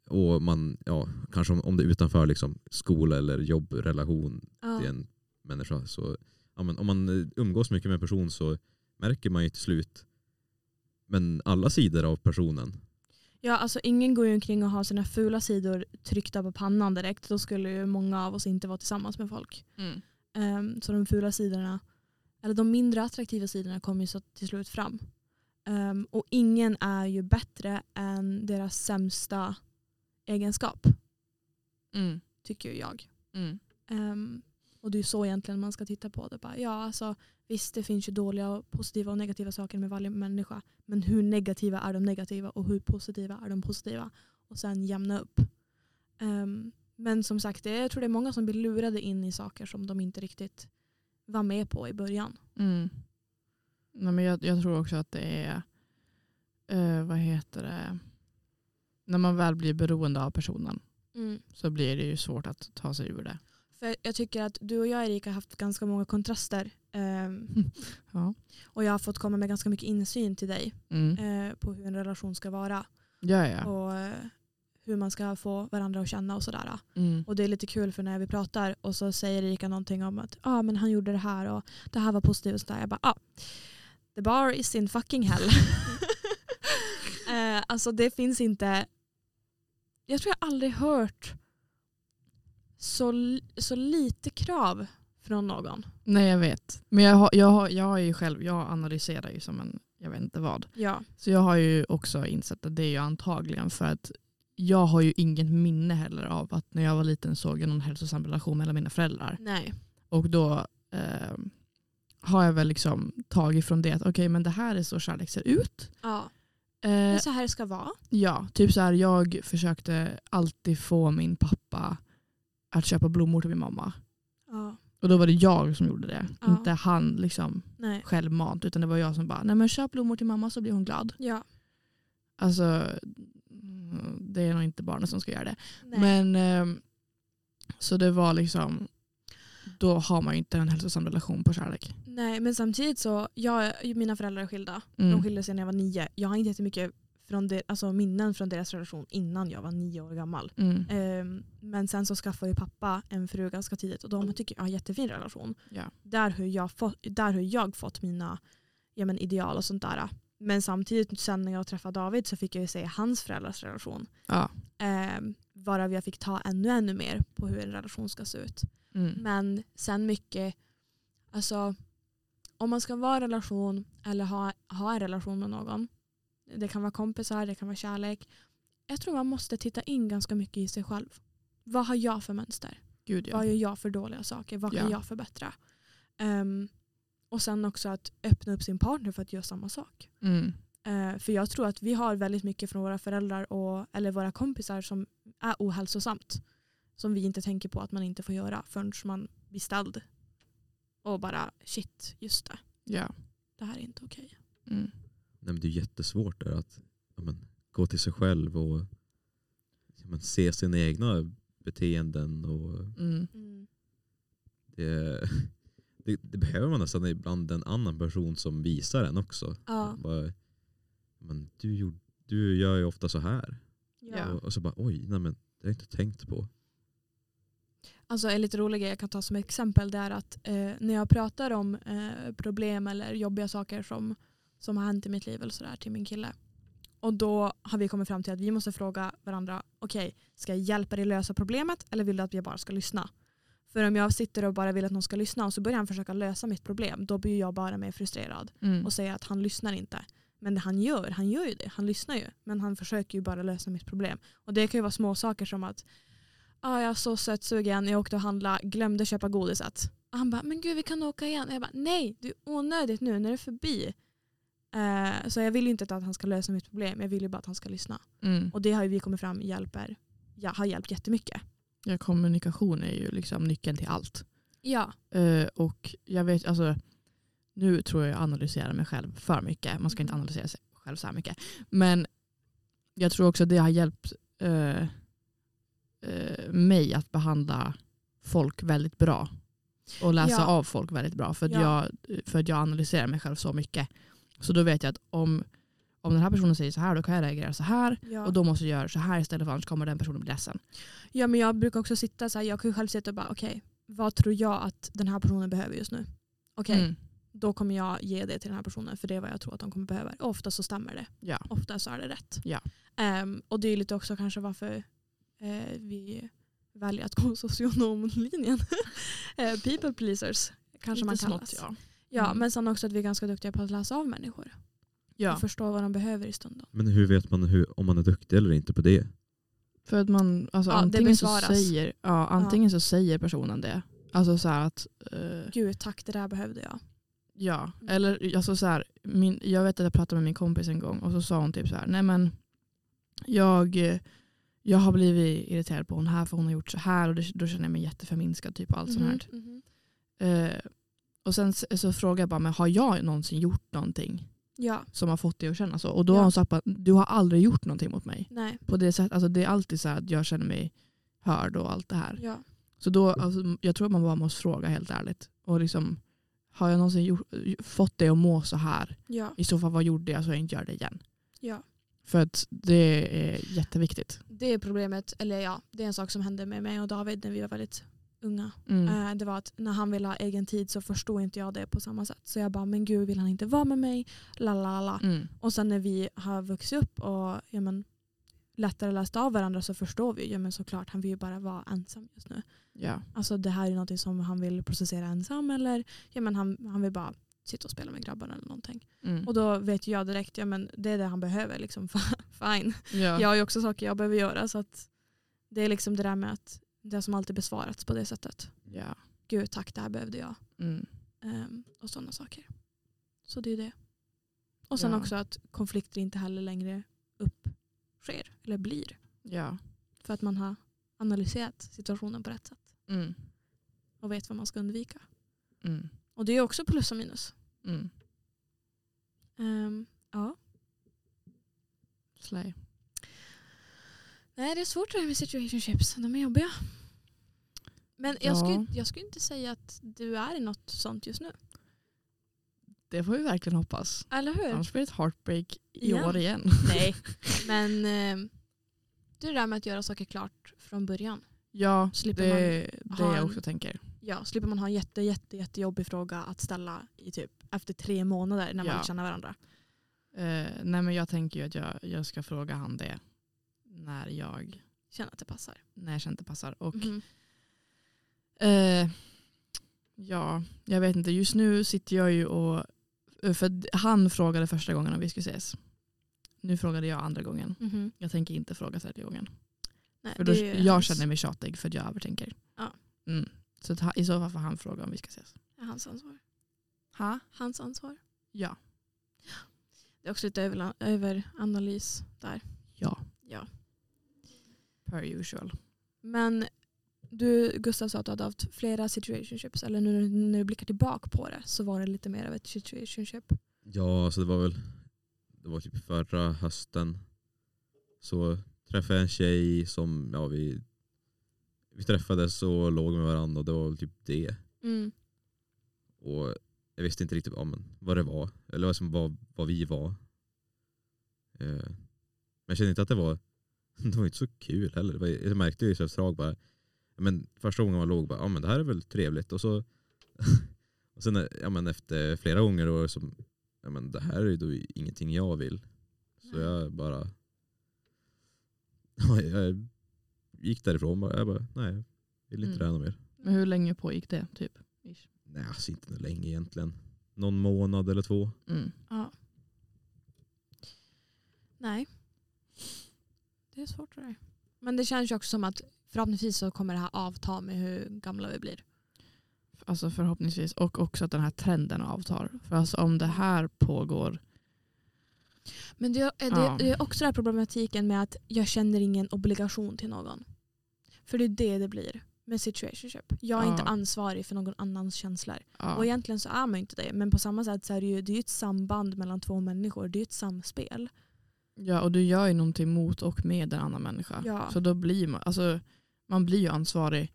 och man, ja, kanske om, om det är utanför liksom, skola eller jobbrelation Ja. till en människa så ja, men om man eh, umgås mycket med en person så märker man ju till slut men alla sidor av personen. Ja, alltså ingen går ju omkring och har sina fula sidor tryckta på pannan direkt. Då skulle ju många av oss inte vara tillsammans med folk. Mm. Ehm, så de fula sidorna, eller de mindre attraktiva sidorna kommer ju så till slut fram. Ehm, och ingen är ju bättre än deras sämsta egenskap, Mm. tycker jag. Mm. Ehm, och det är så egentligen man ska titta på det. Bara, ja, alltså, visst, det finns ju dåliga, positiva och negativa saker med varje människa. Men hur negativa är de negativa och hur positiva är de positiva? Och sen jämna upp. Ehm, men som sagt, det, jag tror det är många som blir lurade in i saker som de inte riktigt var med på i början. Mm. Nej, men jag, jag tror också att det är, eh, vad heter det, när man väl blir beroende av personen så blir det ju svårt att ta sig ur det. För jag tycker att du och jag Erika har haft ganska många kontraster. ehm, Ja. och jag har fått komma med ganska mycket insyn till dig Mm. eh, på hur en relation ska vara. Ja, ja. och eh, hur man ska få varandra att känna och sådär. Mm. Och det är lite kul för när vi pratar och så säger Erika någonting om att ah, men han gjorde det här och det här var positivt och sådär. Jag bara ah, the bar is in fucking hell. eh, alltså det finns inte, jag tror jag aldrig hört så, så lite krav från någon. Nej jag vet. Men jag har, jag, har, jag har ju själv, jag analyserar ju som en, jag vet inte vad. Ja. Så jag har ju också insett att det är ju antagligen för att jag har ju inget minne heller av att när jag var liten såg jag någon hälsosam relation mellan mina föräldrar. Nej. Och då eh, har jag väl liksom tagit från det att okej men det här är så kärlek ser ut. Ja. Eh, Det är så här det ska vara. ja, typ så här jag försökte alltid få min pappa att köpa blommor till min mamma. Ja. Och då var det jag som gjorde det. Ja. Inte han liksom Nej. självmant utan det var jag som bara nej men köp blommor till mamma så blir hon glad. Ja. Alltså det är nog inte barnen som ska göra det. Nej. Men ehm, så det var liksom då har man ju inte en hälsosam relation på kärlek. Nej men samtidigt så, jag, mina föräldrar är skilda. Mm. De skilde sig när jag var nio. Jag har inte jättemycket från det, alltså minnen från deras relation innan jag var nio år gammal. Mm. Ehm, men sen så skaffade ju pappa en fru ganska tidigt och de tycker jag har en jättefin relation. Ja. Där har jag fått, där har jag fått mina ja, men ideal och sånt där. Men samtidigt sen när jag träffade David så fick jag ju se hans föräldrars relation. Ja. Ehm, varav jag fick ta ännu ännu mer på hur en relation ska se ut. Mm. Men sen mycket, alltså om man ska vara i relation eller ha, ha en relation med någon, det kan vara kompisar, det kan vara kärlek. Jag tror man måste titta in ganska mycket i sig själv. Vad har jag för mönster? Gud ja. Vad gör jag för dåliga saker? Vad kan Ja. jag förbättra? Ehm, och sen också att öppna upp sin partner för att göra samma sak. Mm. Eh, för jag tror att vi har väldigt mycket från våra föräldrar och, eller våra kompisar som är ohälsosamt. Som vi inte tänker på att man inte får göra förrän man blir ställd. Och bara shit, just det. Ja. Det här är inte okej. Mm. Nej, men det är jättesvårt där att ja, men, gå till sig själv och ja, men, se sina egna beteenden. Och Mm. det, det, det behöver man nästan ibland en annan person som visar en också. Ja. Bara, men, du, gjorde, du gör ju ofta så här. Ja. Och, och så bara oj, nej, men, det har jag inte tänkt på. Alltså en lite rolig grej jag kan ta som exempel det är att eh, när jag pratar om eh, problem eller jobbiga saker som, som har hänt i mitt liv eller sådär till min kille. Och då har vi kommit fram till att vi måste fråga varandra, okej, ska jag hjälpa dig lösa problemet eller vill du att vi bara ska lyssna? För om jag sitter och bara vill att någon ska lyssna och så börjar han försöka lösa mitt problem, då blir jag bara mer frustrerad Mm. och säger att han lyssnar inte. Men det han gör, han gör ju det, han lyssnar ju. Men han försöker ju bara lösa mitt problem. Och det kan ju vara små saker som att ah, jag är så sötsugen, jag åkte och handlade, glömde köpa godiset. Och han bara, men gud vi kan åka igen. Och jag bara, nej det är onödigt nu när det är förbi. Eh, så jag vill ju inte att han ska lösa mitt problem, jag vill ju bara att han ska lyssna. Mm. Och det har ju vi kommit fram hjälper, ja, har hjälpt jättemycket. Ja, kommunikation är ju liksom nyckeln till allt. Ja. Eh, och jag vet, alltså, nu tror jag jag analyserar mig själv för mycket. Man ska inte Mm. analysera sig själv så här mycket. Men jag tror också det har hjälpt eh, eh, mig att behandla folk väldigt bra. Och läsa Ja. av folk väldigt bra. För att, Ja. jag, för att jag analyserar mig själv så mycket. Så då vet jag att om, om den här personen säger så här, då kan jag reagera så här. Ja. Och då måste jag göra så här istället för annars kommer den personen bli ledsen. ja men jag brukar också sitta så här, jag kan ju själv sitta och bara okej, vad tror jag att den här personen behöver just nu? Okej, Mm. då kommer jag ge det till den här personen för det är vad jag tror att de kommer behöva. Och ofta så stämmer det. Ja. Ofta så är det rätt. Ja. Ehm, och det är lite också kanske varför eh, vi väljer att gå socionomlinjen. Eh, People pleasers kanske man Lite kallas. smått, ja. Ja, Mm. men sen också att vi är ganska duktiga på att läsa av människor. ja. Och förstå vad de behöver i stunden. Men hur vet man hur, om man är duktig eller inte på det? För att man, alltså Ja, antingen, så säger, ja, antingen så säger personen det. Alltså så här att, eh, Gud tack, det där behövde jag. ja. Mm. Eller alltså så här, min, jag vet att jag pratade med min kompis en gång och så sa hon typ så här, nej men jag, eh, jag har blivit irriterad på hon här för hon har gjort så här och det, då känner jag mig jätteförminskad typ och allt sånt här. Eh, och sen så, så frågade jag bara, men har jag någonsin gjort någonting Ja, som har fått dig att känna så? Och då Ja. har hon sagt att du har aldrig gjort någonting mot mig. nej. På det, sätt, alltså det är alltid så att jag känner mig hörd och allt det här. Ja. Så då, alltså, jag tror att man bara måste fråga helt ärligt. Och liksom, har jag någonsin gjort, fått dig att må så här? Ja. I så fall vad gjorde jag så jag inte gör det igen? ja. För att det är jätteviktigt. Det är problemet, eller ja, det är en sak som hände med mig och David när vi var väldigt unga. Mm. Eh, det var att när han ville ha egen tid så förstod inte jag det på samma sätt. Så jag bara, men gud vill han inte vara med mig? La, la, la. Mm. Och sen när vi har vuxit upp och ja, men, lättare läst av varandra så förstår vi ja, men såklart han vill ju bara vara ensam just nu. Ja. Alltså det här är något som han vill processera ensam eller ja, men han, han vill bara sitta och spela med grabbarna eller någonting. Mm. Och då vet jag direkt, ja men det är det han behöver liksom. Fine. ja. Jag har ju också saker jag behöver göra så att det är liksom det där med att det som alltid besvarats på det sättet. ja. Gud tack, det här behövde jag. Mm. Ehm, och sådana saker. Så det är det. Och sen Ja. också att konflikter inte heller längre uppsker eller blir. ja. För att man har analyserat situationen på rätt sätt. Mm. Och vet vad man ska undvika. Mm. Och det är också plus och minus. Mm. Ehm, ja. Slay. Nej det är svårt det här med situationships. De är jobbiga. Men jag, Ja. skulle, jag skulle inte säga att du är i något sånt just nu. Det får vi verkligen hoppas. Eller hur? Annars blir det ett heartbreak i Ja. år igen. Nej. Men eh, det är det där med att göra saker klart från början. Ja, Slipper det, det jag också tänker. Ja, slipper man ha en jätte, jätte, jättejobbig fråga att ställa i typ efter tre månader när man Ja. känner varandra. Eh, nej men jag tänker ju att jag, jag ska fråga han det när jag, Känner att det passar. när jag känner att det passar. Och, Mhm. eh, ja, jag vet inte. Just nu sitter jag ju och... För han frågade första gången om vi skulle ses. Nu frågade jag andra gången. Mhm. Jag tänker inte fråga tredje gången. Nej, För då, jag känner mig tjatig för att jag övertänker. Ja. Mm. Så att, i så fall får han fråga om vi ska ses. det är hans ansvar. Ha? Hans ansvar. Ja. Det är också lite över, överanalys där. Ja. Ja. Per usual. Men du, Gustav sa att du hade haft flera situationships. Eller nu när du blickar tillbaka på det så var det lite mer av ett situationship. Ja, så det var väl det var typ förra hösten. Så träffade jag en tjej som, ja vi, vi träffades och låg med varandra och det var väl typ det. Mm. Och jag visste inte riktigt ja, men, vad det var, eller vad, som, vad, vad vi var. Eh, men jag kände inte att det var, det var inte så kul heller. Var, jag märkte ju efter ett tag bara, men första gången man låg bara, ja men det här är väl trevligt. Och så och sen ja, men efter flera gånger då som, ja men det här är ju då ingenting jag vill. Så jag bara, ja, jag gick därifrån jag bara, nej jag vill inte Mm. träna mer. Men hur länge pågick det? Typ? Ish. Nej alltså inte länge egentligen. Någon månad eller två. Mm. Ja. Nej. Det är svårt det där. Men det känns ju också som att förhoppningsvis så kommer det här avta med hur gamla vi blir. Alltså förhoppningsvis. Och också att den här trenden avtar. För alltså om det här pågår. Men det, är- det är också den här problematiken med att jag känner ingen obligation till någon. För det är det det blir med situationship. Jag är Ja. inte ansvarig för någon annans känslor. Ja. Och egentligen så är man inte det. Men på samma sätt så är det ju, det är ett samband mellan två människor. Det är ett samspel. ja och du gör ju någonting mot och med en annan människa. Ja. Så då blir man, alltså, man blir ju ansvarig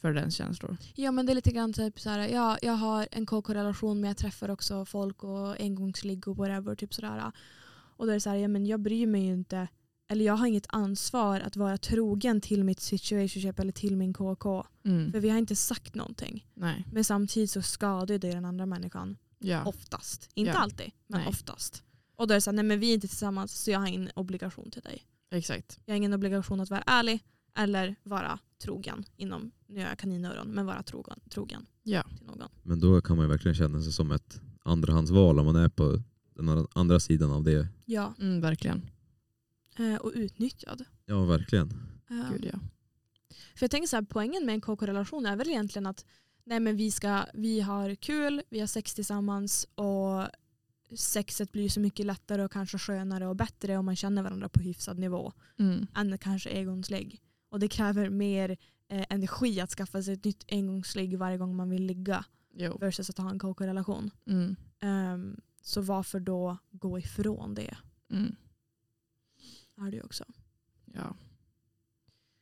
för dens känslor. Ja men det är lite grann typ så här, ja, jag har en KK-relation men jag träffar också folk och engångsligg och whatever. Typ sådär. Och då är det så här, ja, men jag bryr mig ju inte, eller jag har inget ansvar att vara trogen till mitt situationship eller till min KK. Mm. För vi har inte sagt någonting. Nej. Men samtidigt så skadar det den andra människan. Ja. Oftast. Inte Ja. alltid, men Nej. oftast. Och då är det så här, nej men vi är inte tillsammans så jag har ingen obligation till dig. Exakt. Jag har ingen obligation att vara ärlig eller vara trogen inom, nu gör jag kaninöron, men vara trogen, trogen Ja. till någon. Men då kan man ju verkligen känna sig som ett andrahandsval om man är på den andra sidan av det. Ja, Mm, verkligen. Eh, och utnyttjad. Ja verkligen. Eh, Gud ja. För jag tänker så här, poängen med en KK-relation är väl egentligen att nej men vi, ska, vi har kul, vi har sex tillsammans och sexet blir så mycket lättare och kanske skönare och bättre om man känner varandra på hyfsad nivå Mm. än kanske engångsligg. Och det kräver mer eh, energi att skaffa sig ett nytt engångsligg varje gång man vill ligga Jo. versus att ha en KK-relation. Mm. Ehm, så varför då gå ifrån det? Mm. Är det ju också. Ja.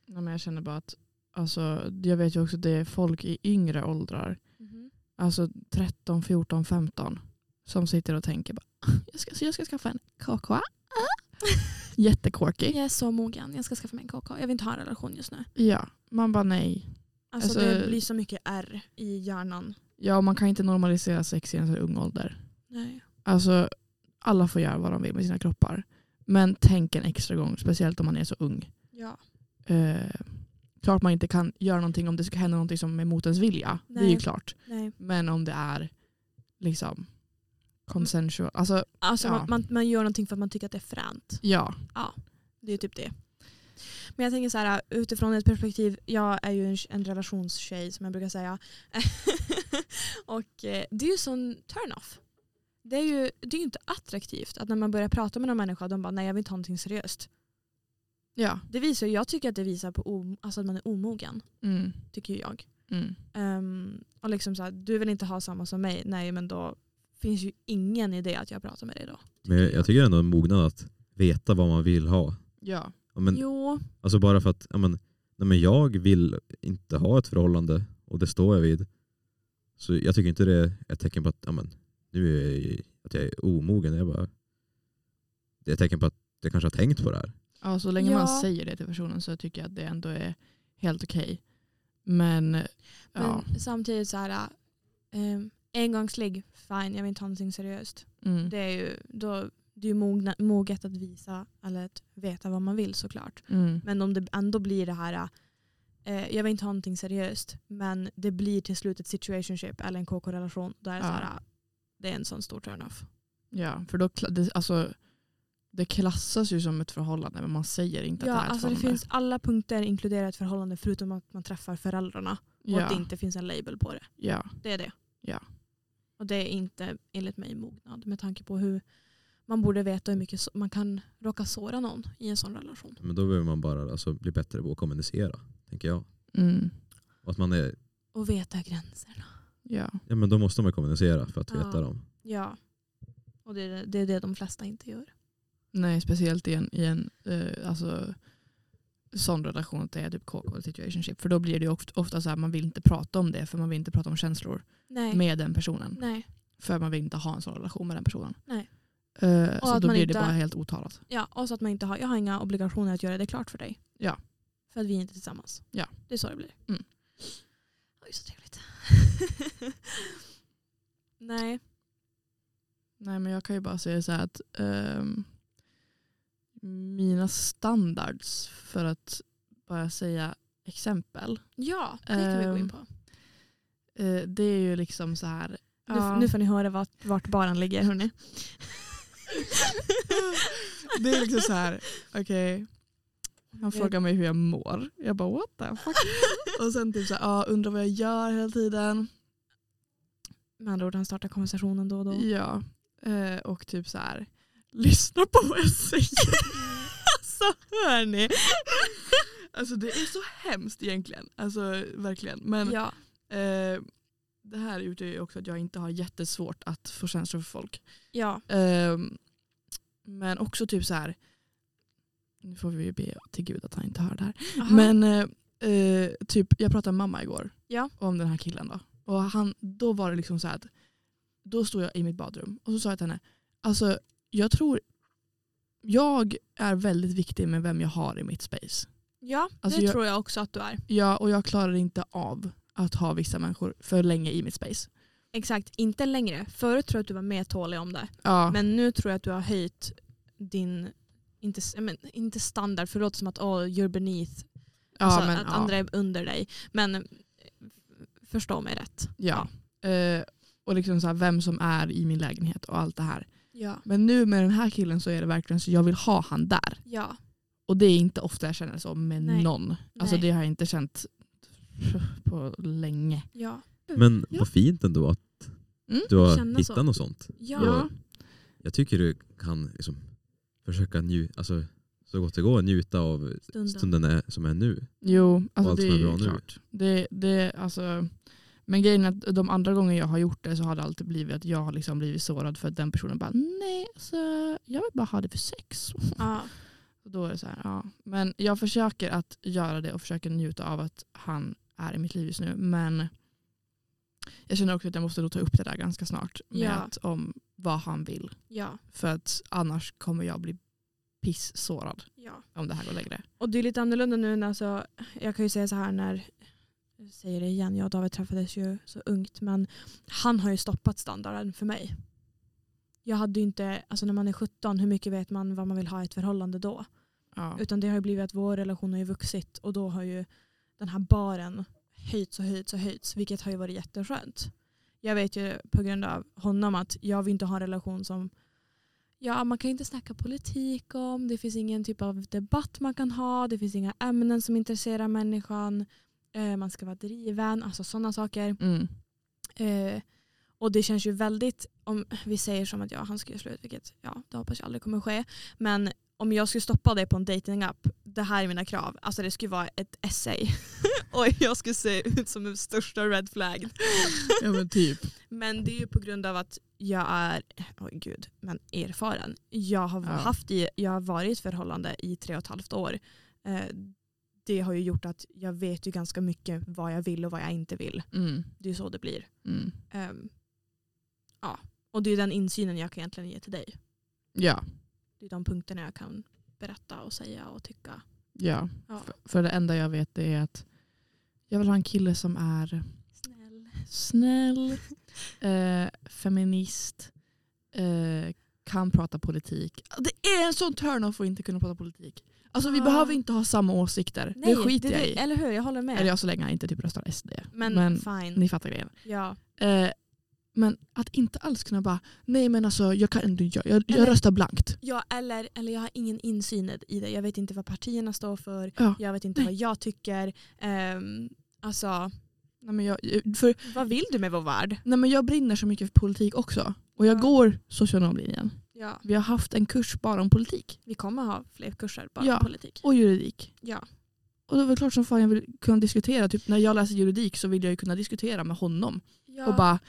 ja men jag känner bara att alltså, jag vet ju också att det är folk i yngre åldrar, alltså 13, 14, 15 som sitter och tänker bara, "Ah, jag ska, jag ska skaffa en KK. Jättekorky. Jag är så mogen, jag ska skaffa mig en KK. Jag vill inte ha en relation just nu. Ja, man bara nej. Alltså, Alltså- det blir så mycket R i hjärnan. Ja, man kan inte normalisera sex i en så ung ålder. Nej. Alltså, alla får göra vad de vill med sina kroppar. Men tänk en extra gång, speciellt om man är så ung. Ja. Eh, klart man inte kan göra någonting om det ska hända någonting som är mot ens vilja. Det är ju Nej. klart. Nej. Men om det är liksom consensual. Alltså Alltså Ja. man, man, man gör någonting för att man tycker att det är fränt. ja. Det är typ det. Men jag tänker så här utifrån ett perspektiv, jag är ju en, en relationstjej som jag brukar säga. och eh, det är ju sån turn-off. Det är ju det är inte attraktivt att när man börjar prata med någon människa de bara nej jag vill inte ha någonting seriöst. Ja. Det visar, jag tycker att det visar på o, alltså att man är omogen. Mm. Tycker jag. Mm. Ehm, och liksom så här, du vill inte ha samma som mig, nej men då finns ju ingen idé att jag pratar med dig då. Men jag, jag tycker ändå en mognad att veta vad man vill ha. Ja. Ja, men, Jo, alltså bara för att ja, men, nej, men jag vill inte ha ett förhållande och det står jag vid. Så jag tycker inte det är ett tecken på att ja, men, nu är jag, att jag är omogen. Jag bara, det är ett tecken på att jag kanske har tänkt på det här. ja, så länge Ja. man säger det till personen så tycker jag att det ändå är helt okej. Men ja. men samtidigt så här, um, engångsligg, fine jag vill inte ha någonting seriöst. Mm. Det är ju, då, det är ju mogna, moget att visa eller att veta vad man vill såklart. Mm. Men om det ändå blir det här, eh, jag vill inte ha någonting seriöst men det blir till slut ett situationship eller en KK-relation. Då är det, Ja. så här, det är en sån stor turn-off. Ja, för då det, alltså, det klassas ju som ett förhållande men man säger inte Ja, att det är ett alltså det förhållande. finns alla punkter inkluderar ett förhållande förutom att man träffar föräldrarna och att det ja. inte finns en label på det. ja. Det är det. Ja. Och det är inte enligt mig mognad med tanke på hur man borde veta hur mycket man kan råka såra någon i en sån relation. Men då behöver man bara alltså, bli bättre på att kommunicera, tänker jag. Mm. Och att man är, Och veta gränserna. Ja. ja, men då måste man kommunicera för att Ja. veta dem. Ja. Och det är det, är det de flesta inte gör. Nej, speciellt i en, i en eh, alltså, sån relation att det är typ KK situationship. För då blir det ju ofta, ofta så här man vill inte prata om det för man vill inte prata om känslor Nej. med den personen. Nej. För man vill inte ha en sån relation med den personen. Nej. Eh, så att då man blir inte- det bara helt otalat. Ja, och så att man inte har, jag har inga obligationer att göra det klart för dig. Ja. För att vi inte är tillsammans. Ja. Det är så det blir. Mm. Oj, så trevligt. Nej. Nej men jag kan ju bara säga så här att ehm, mina standards för att bara säga exempel. Ja, det kan vi gå in Ehm, på. eh, det är ju liksom så här. Nu, ja, nu får ni höra vart, vart baren ligger hörni. det är liksom så här. okej. Han frågar mig hur jag mår. Jag bara what the fuck. Och sen typ så här, ja, undrar vad jag gör hela tiden. Med andra ord, han startar konversationen då och då. Ja. Eh, och typ så här. Lyssna på vad jag säger. Så hör ni. Alltså det är så hemskt egentligen. Alltså verkligen. Men Ja. eh, det här utgör ju också att jag inte har jättesvårt att få känslor för folk. ja. Ehm, men också typ så här. Nu får vi ju be till gud att han inte hör det här. Aha. Men eh, typ, jag pratade med mamma igår Ja. om den här killen. Då. Och han, då var det liksom så att då stod jag i mitt badrum och så sa jag till henne, alltså jag tror, jag är väldigt viktig med vem jag har i mitt space. ja, Alltså det jag- tror jag också att du är. Ja, och jag klarar inte av att ha vissa människor för länge i mitt space. Exakt, inte längre. Förut tror jag att du var mer tålig om det. Ja, Men nu tror jag att du har höjt din, inte, men, inte standard, för det låter som att oh, you're beneath. Ja, alltså, men, att ja. andra är under dig. Men eh, förstå mig rätt. ja. Eh, och liksom så här, vem som är i min lägenhet och allt det här. Ja. Men nu med den här killen så är det verkligen så jag vill ha han där. Ja. Och det är inte ofta jag känner så med Nej. någon. Alltså Nej. det har jag inte känt på länge. Ja. Men Ja. vad fint ändå att Mm, du har känna hittat så. något sånt. Ja. Ja. Jag tycker du kan liksom försöka nju alltså, så gott det går njuta av Stunden. stunden är, som är nu. Jo, alltså allt det som är är bra nu. klart. Det, det, alltså, men grejen är att de andra gånger jag har gjort det så har det alltid blivit att jag har liksom blivit sårad för att den personen bara nej, alltså, jag vill bara ha det för sex. Ja. Och då är det så här, ja. Men jag försöker att göra det och försöker njuta av att han är i mitt liv just nu. Men jag känner också att jag måste då ta upp det där ganska snart. Med Ja. att, om vad han vill. Ja. För att annars kommer jag bli pissårad ja. om det här går längre. Och det är lite annorlunda nu. när Alltså, jag kan ju säga så här när, jag säger det igen, jag och David träffades ju så ungt men han har ju stoppat standarden för mig. Jag hade ju inte, alltså när man är 17, hur mycket vet man vad man vill ha i ett förhållande då? Ja. Utan det har ju blivit att vår relation har ju vuxit och då har ju den här baren höjts och höjts och höjts vilket har ju varit jätteskönt. Jag vet ju på grund av honom att jag vill inte ha en relation som Ja, man kan inte snacka politik om, det finns ingen typ av debatt man kan ha, det finns inga ämnen som intresserar människan, eh, man ska vara driven, alltså sådana saker. Mm. Eh, och det känns ju väldigt, om vi säger som att ja, han ska göra slut, vilket ja, det hoppas jag aldrig kommer ske. Men om jag skulle stoppa dig på en datingapp, det här är mina krav. Alltså det skulle vara ett essay. och jag skulle se ut som den största red flag. ja men typ. Men det är ju på grund av att jag är, oj gud, men erfaren. Jag har, Ja. haft i, jag har varit i ett förhållande i tre och ett halvt år. Eh, det har ju gjort att jag vet ju ganska mycket vad jag vill och vad jag inte vill. Mm. Det är så det blir. Mm. Ehm, ja. Och det är den insynen jag kan egentligen ge till dig. Ja. Det är de punkterna jag kan berätta och säga och tycka. ja. Ja. För, för det enda jag vet är att jag vill ha en kille som är Snäll. snäll, eh, feminist, eh, kan prata politik. Det är en sån turn-off att inte kunna prata politik. Alltså vi Ja. behöver inte ha samma åsikter. det skiter jag i. Eller hur, jag håller med. Eller jag så länge jag inte typ röstar SD. men, men fine. ni fattar grejen. Ja. Eh, men att inte alls kunna bara, nej men alltså jag kan inte, jag, jag, jag röstar blankt. Ja, eller, eller jag har ingen insyn i det. Jag vet inte vad partierna står för. Ja. Jag vet inte Nej. vad jag tycker. Um, alltså, Nej, men jag, för, vad vill du med vår värld? nej, men jag brinner så mycket för politik också. Och jag Ja. går socionomlinjen. Ja. Vi har haft en kurs bara om politik. Vi kommer ha fler kurser bara Ja. om politik. Och juridik. Ja. Och det väl klart som fan jag vill kunna diskutera. Typ när jag läser juridik så vill jag ju kunna diskutera med honom. Ja. Och bara, nej,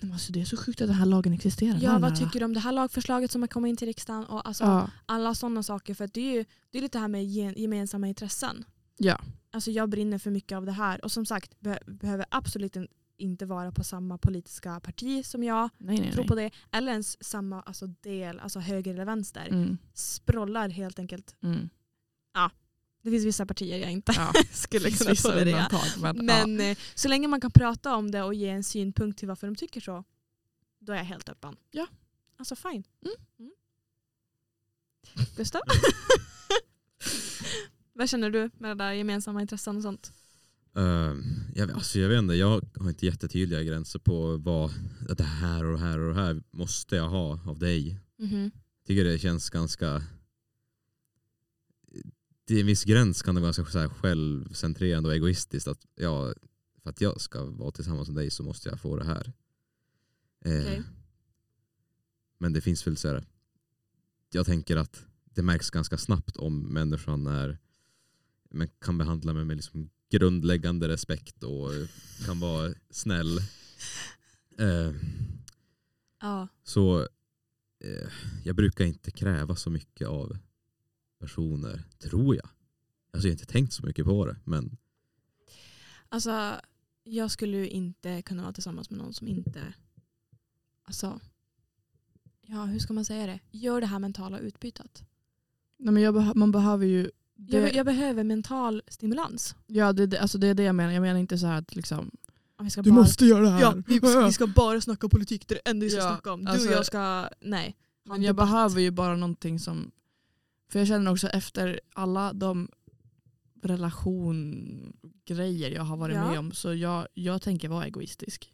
men alltså, det är så sjukt att den här lagen existerar. ja, vad tycker du om det här lagförslaget som har kommit in till riksdagen? Och alltså, Ja. Alla sådana saker. För det är ju det är lite det här med gemensamma intressen. Ja. Alltså jag brinner för mycket av det här. Och som sagt, be- behöver absolut in- inte vara på samma politiska parti som jag. Nej, nej, Tror på det. Eller ens samma alltså del, alltså höger eller vänster. Mm, Sprollar helt enkelt. mm. Det finns vissa partier jag inte Ja, skulle kunna tolerera. Men, Men eh, så länge man kan prata om det och ge en synpunkt till varför de tycker så, då är jag helt öppen. Ja. Alltså fine. Mm. Mm. Gustav? Vad känner du med det där gemensamma intressen och sånt? Uh, jag, alltså jag vet inte, jag har inte jättetydliga gränser på vad att det här och det här och det här måste jag ha av dig. Mhm. Jag tycker det känns ganska till en viss gräns kan det vara ganska så här självcentrerande och egoistiskt att ja, för att jag ska vara tillsammans med dig så måste jag få det här. Eh, Okej. Men det finns väl så här, jag tänker att det märks ganska snabbt om människan är, men kan behandla mig med liksom grundläggande respekt och kan vara snäll. Eh, Ja. så eh, jag brukar inte kräva så mycket av personer, tror jag. Alltså jag har inte tänkt så mycket på det, men Alltså, jag skulle ju inte kunna vara tillsammans med någon som inte, alltså, ja hur ska man säga det? Gör det här mentala utbytet. Nej, men jag beh- man behöver ju... Det, Jag, jag behöver mental stimulans. ja, det, det, alltså det är det jag menar. Jag menar inte så här att liksom, Om vi ska du bara, måste göra det här. Ja, vi, vi ska bara snacka politik, det är det enda vi ska Ja, snacka om. Du alltså- och jag ska, nej. Men jag debatt. behöver ju bara någonting som... För jag känner också efter alla de relationgrejer jag har varit Ja. med om så jag, jag tänker vara egoistisk.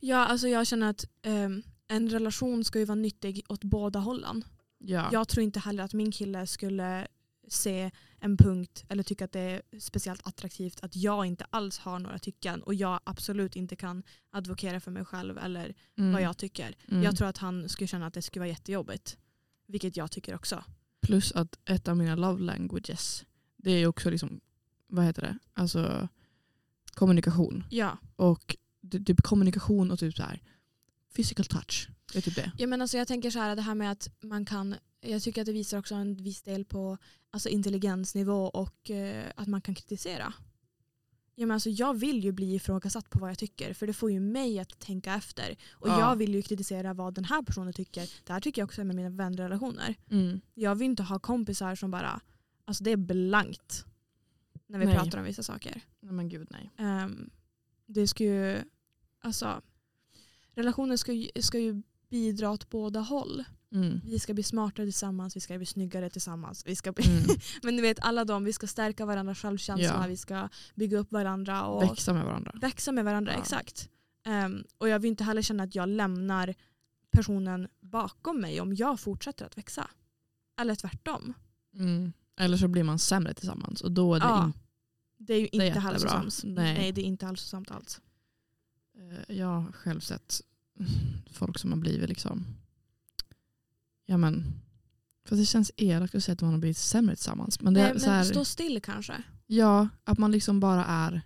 Ja, alltså jag känner att ehm, en relation ska ju vara nyttig åt båda hållen. Ja. Jag tror inte heller att min kille skulle se en punkt eller tycka att det är speciellt attraktivt att jag inte alls har några tycken och jag absolut inte kan advokera för mig själv eller Mm. vad jag tycker. Mm. Jag tror att han skulle känna att det skulle vara jättejobbigt. Vilket jag tycker också. Plus att ett av mina love languages det är också liksom, vad heter det? Alltså kommunikation. Ja, Och typ kommunikation och typ så här physical touch. Det är typ det. ja men alltså jag tänker så här det här med att man kan jag tycker att det visar också en viss del på alltså intelligensnivå och eh, att man kan kritisera. Ja, men alltså jag vill ju bli ifrågasatt på vad jag tycker för det får ju mig att tänka efter. Och Ja. jag vill ju kritisera vad den här personen tycker. Det här tycker jag också med mina vänrelationer. Mm. Jag vill inte ha kompisar som bara, alltså det är blankt när vi Nej. pratar om vissa saker. Nej men gud nej. Ehm, det ska ju, alltså relationer ska ju, ska ju bidra åt båda håll. Mm. Vi ska bli smartare tillsammans, vi ska bli snyggare tillsammans. Vi ska bli, Mm. men du vet alla de, vi ska stärka varandras självkänsla, Ja. vi ska bygga upp varandra och Växa med varandra. växa med varandra. Ja. Exakt. Ehm, och jag vill inte heller känna att jag lämnar personen bakom mig om jag fortsätter att växa. Eller tvärtom. Mm. Eller så blir man sämre tillsammans och då är det Ja. in, Det är ju är inte jättebra. hälsosamt. Nej. Nej, det är inte hälsosamt alls. Eh, Jag har själv sett folk som har blivit liksom, ja men, för det känns elakt att säga att man har blivit sämre tillsammans. Men det Nej, är så här, stå still kanske. ja, att man liksom bara är,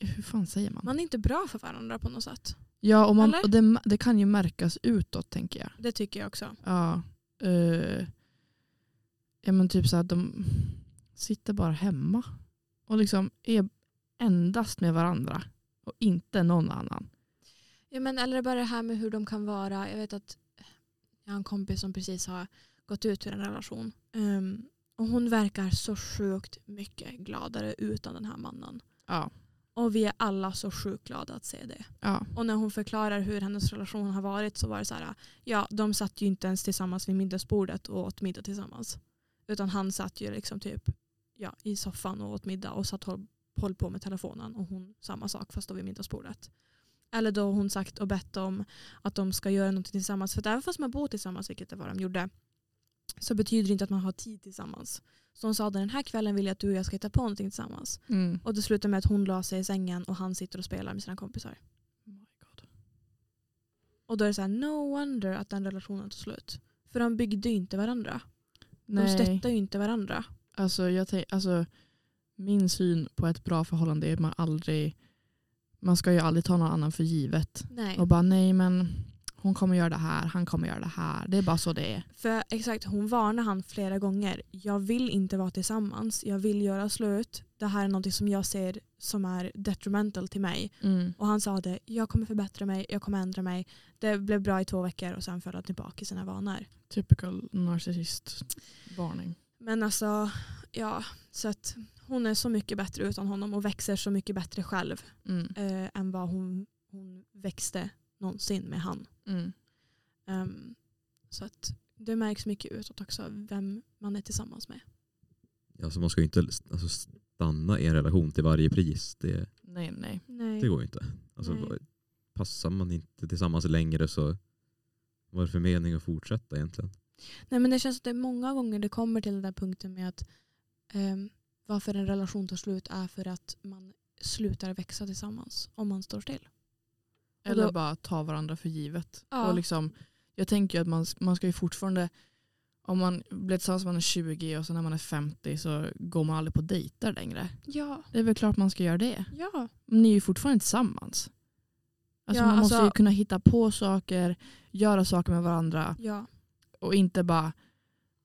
hur fan säger man? Man är inte bra för varandra på något sätt. ja, och, man, och det, det kan ju märkas utåt tänker jag. Det tycker jag också. Ja, eh, ja men typ så att de sitter bara hemma och liksom är endast med varandra och inte någon annan. Ja, men, eller bara det här med hur de kan vara. Jag vet att jag har en kompis som precis har gått ut ur en relation. Ehm, och hon verkar så sjukt mycket gladare utan den här mannen. Ja, Och vi är alla så sjukt glada att se det. ja, Och när hon förklarar hur hennes relation har varit så var det så här, ja de satt ju inte ens tillsammans vid middagsbordet och åt middag tillsammans. Utan han satt ju liksom typ ja, i soffan och åt middag och satt och höll på med telefonen och hon samma sak fast då vid middagsbordet. Eller då hon sagt och bett om att de ska göra något tillsammans. För att även fast man bor tillsammans, vilket är vad de gjorde, så betyder det inte att man har tid tillsammans. Så hon sa den här kvällen vill jag att du och jag ska hitta på någonting tillsammans. mm. Och det slutar med att hon la sig i sängen och han sitter och spelar med sina kompisar. Oh my God. Och då är det så här, no wonder att den relationen tog slut. För de byggde ju inte varandra. De Nej, stöttar ju inte varandra. alltså, jag alltså min syn på ett bra förhållande är att man aldrig, man ska ju aldrig ta någon annan för givet. Nej. Och bara nej men hon kommer göra det här, han kommer göra det här. Det är bara så det är. För exakt, hon varnar han flera gånger. Jag vill inte vara tillsammans. Jag vill göra slut. Det här är något som jag ser som är detrimental till mig. Mm. Och han sa det, jag kommer förbättra mig, jag kommer ändra mig. Det blev bra i två veckor och sen föll han tillbaka i sina vanor. Typical narcissist varning. Men alltså, ja. Så att hon är så mycket bättre utan honom och växer så mycket bättre själv Mm. eh, än vad hon, hon växte någonsin med han. Mm. Ehm, så att det märks mycket utåt också vem man är tillsammans med. Alltså man ska ju inte alltså, stanna i en relation till varje pris. Det, Nej, nej. Nej. det går ju inte. Alltså, Nej. passar man inte tillsammans längre så vad är det för mening att fortsätta egentligen? Nej men det känns att det är många gånger det kommer till den där punkten med att ehm, varför en relation tar slut är för att man slutar växa tillsammans om man står still. Eller då- bara ta varandra för givet. Ja. Och liksom, jag tänker att man, man ska ju fortfarande, om man blir tillsammans när man är 20 och sen när man är 50 så går man aldrig på dejter längre. Ja. Det är väl klart man ska göra det. Ja. Ni är ju fortfarande tillsammans. Alltså Ja, man måste alltså- ju kunna hitta på saker, göra saker med varandra ja. och inte bara,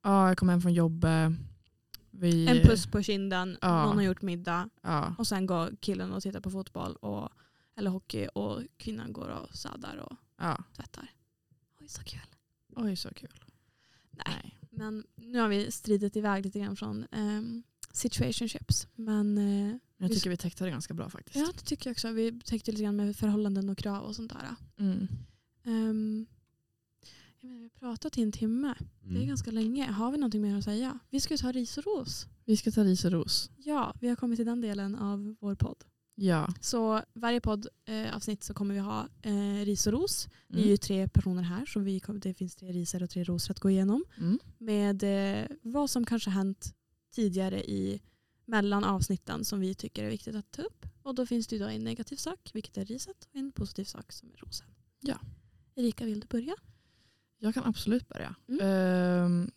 ja jag kom hem från jobbet, vi, En puss på kinden, Ja. någon har gjort middag Ja, och sen går killen och tittar på fotboll och, eller hockey och kvinnan går och städar och ja. tvättar. Oj så kul. Oj så kul. Nej. Men nu har vi stridit iväg lite grann från um, situationships. Men eh, Jag tycker vi täckte det ganska bra faktiskt. ja, det tycker jag också. Vi täckte lite grann med förhållanden och krav och sånt där. Mm. Ehm, jag menar, vi har pratat i en timme. Det är Mm. ganska länge. Har vi någonting mer att säga? Vi ska ju ta ris och ros. Vi ska ta ris och ros. Ja, vi har kommit till den delen av vår podd. Ja. Så varje poddavsnitt eh, så kommer vi ha eh, ris och ros. Vi är Mm. ju tre personer här så vi det finns tre risor och tre rosor att gå igenom. Mm. Med eh, vad som kanske hänt tidigare i mellan avsnitten som vi tycker är viktigt att ta upp. Och då finns det ju då en negativ sak, vilket är riset, och en positiv sak som är rosen. Ja. Erika, vill du börja? Jag kan absolut börja. Mm. Ehm,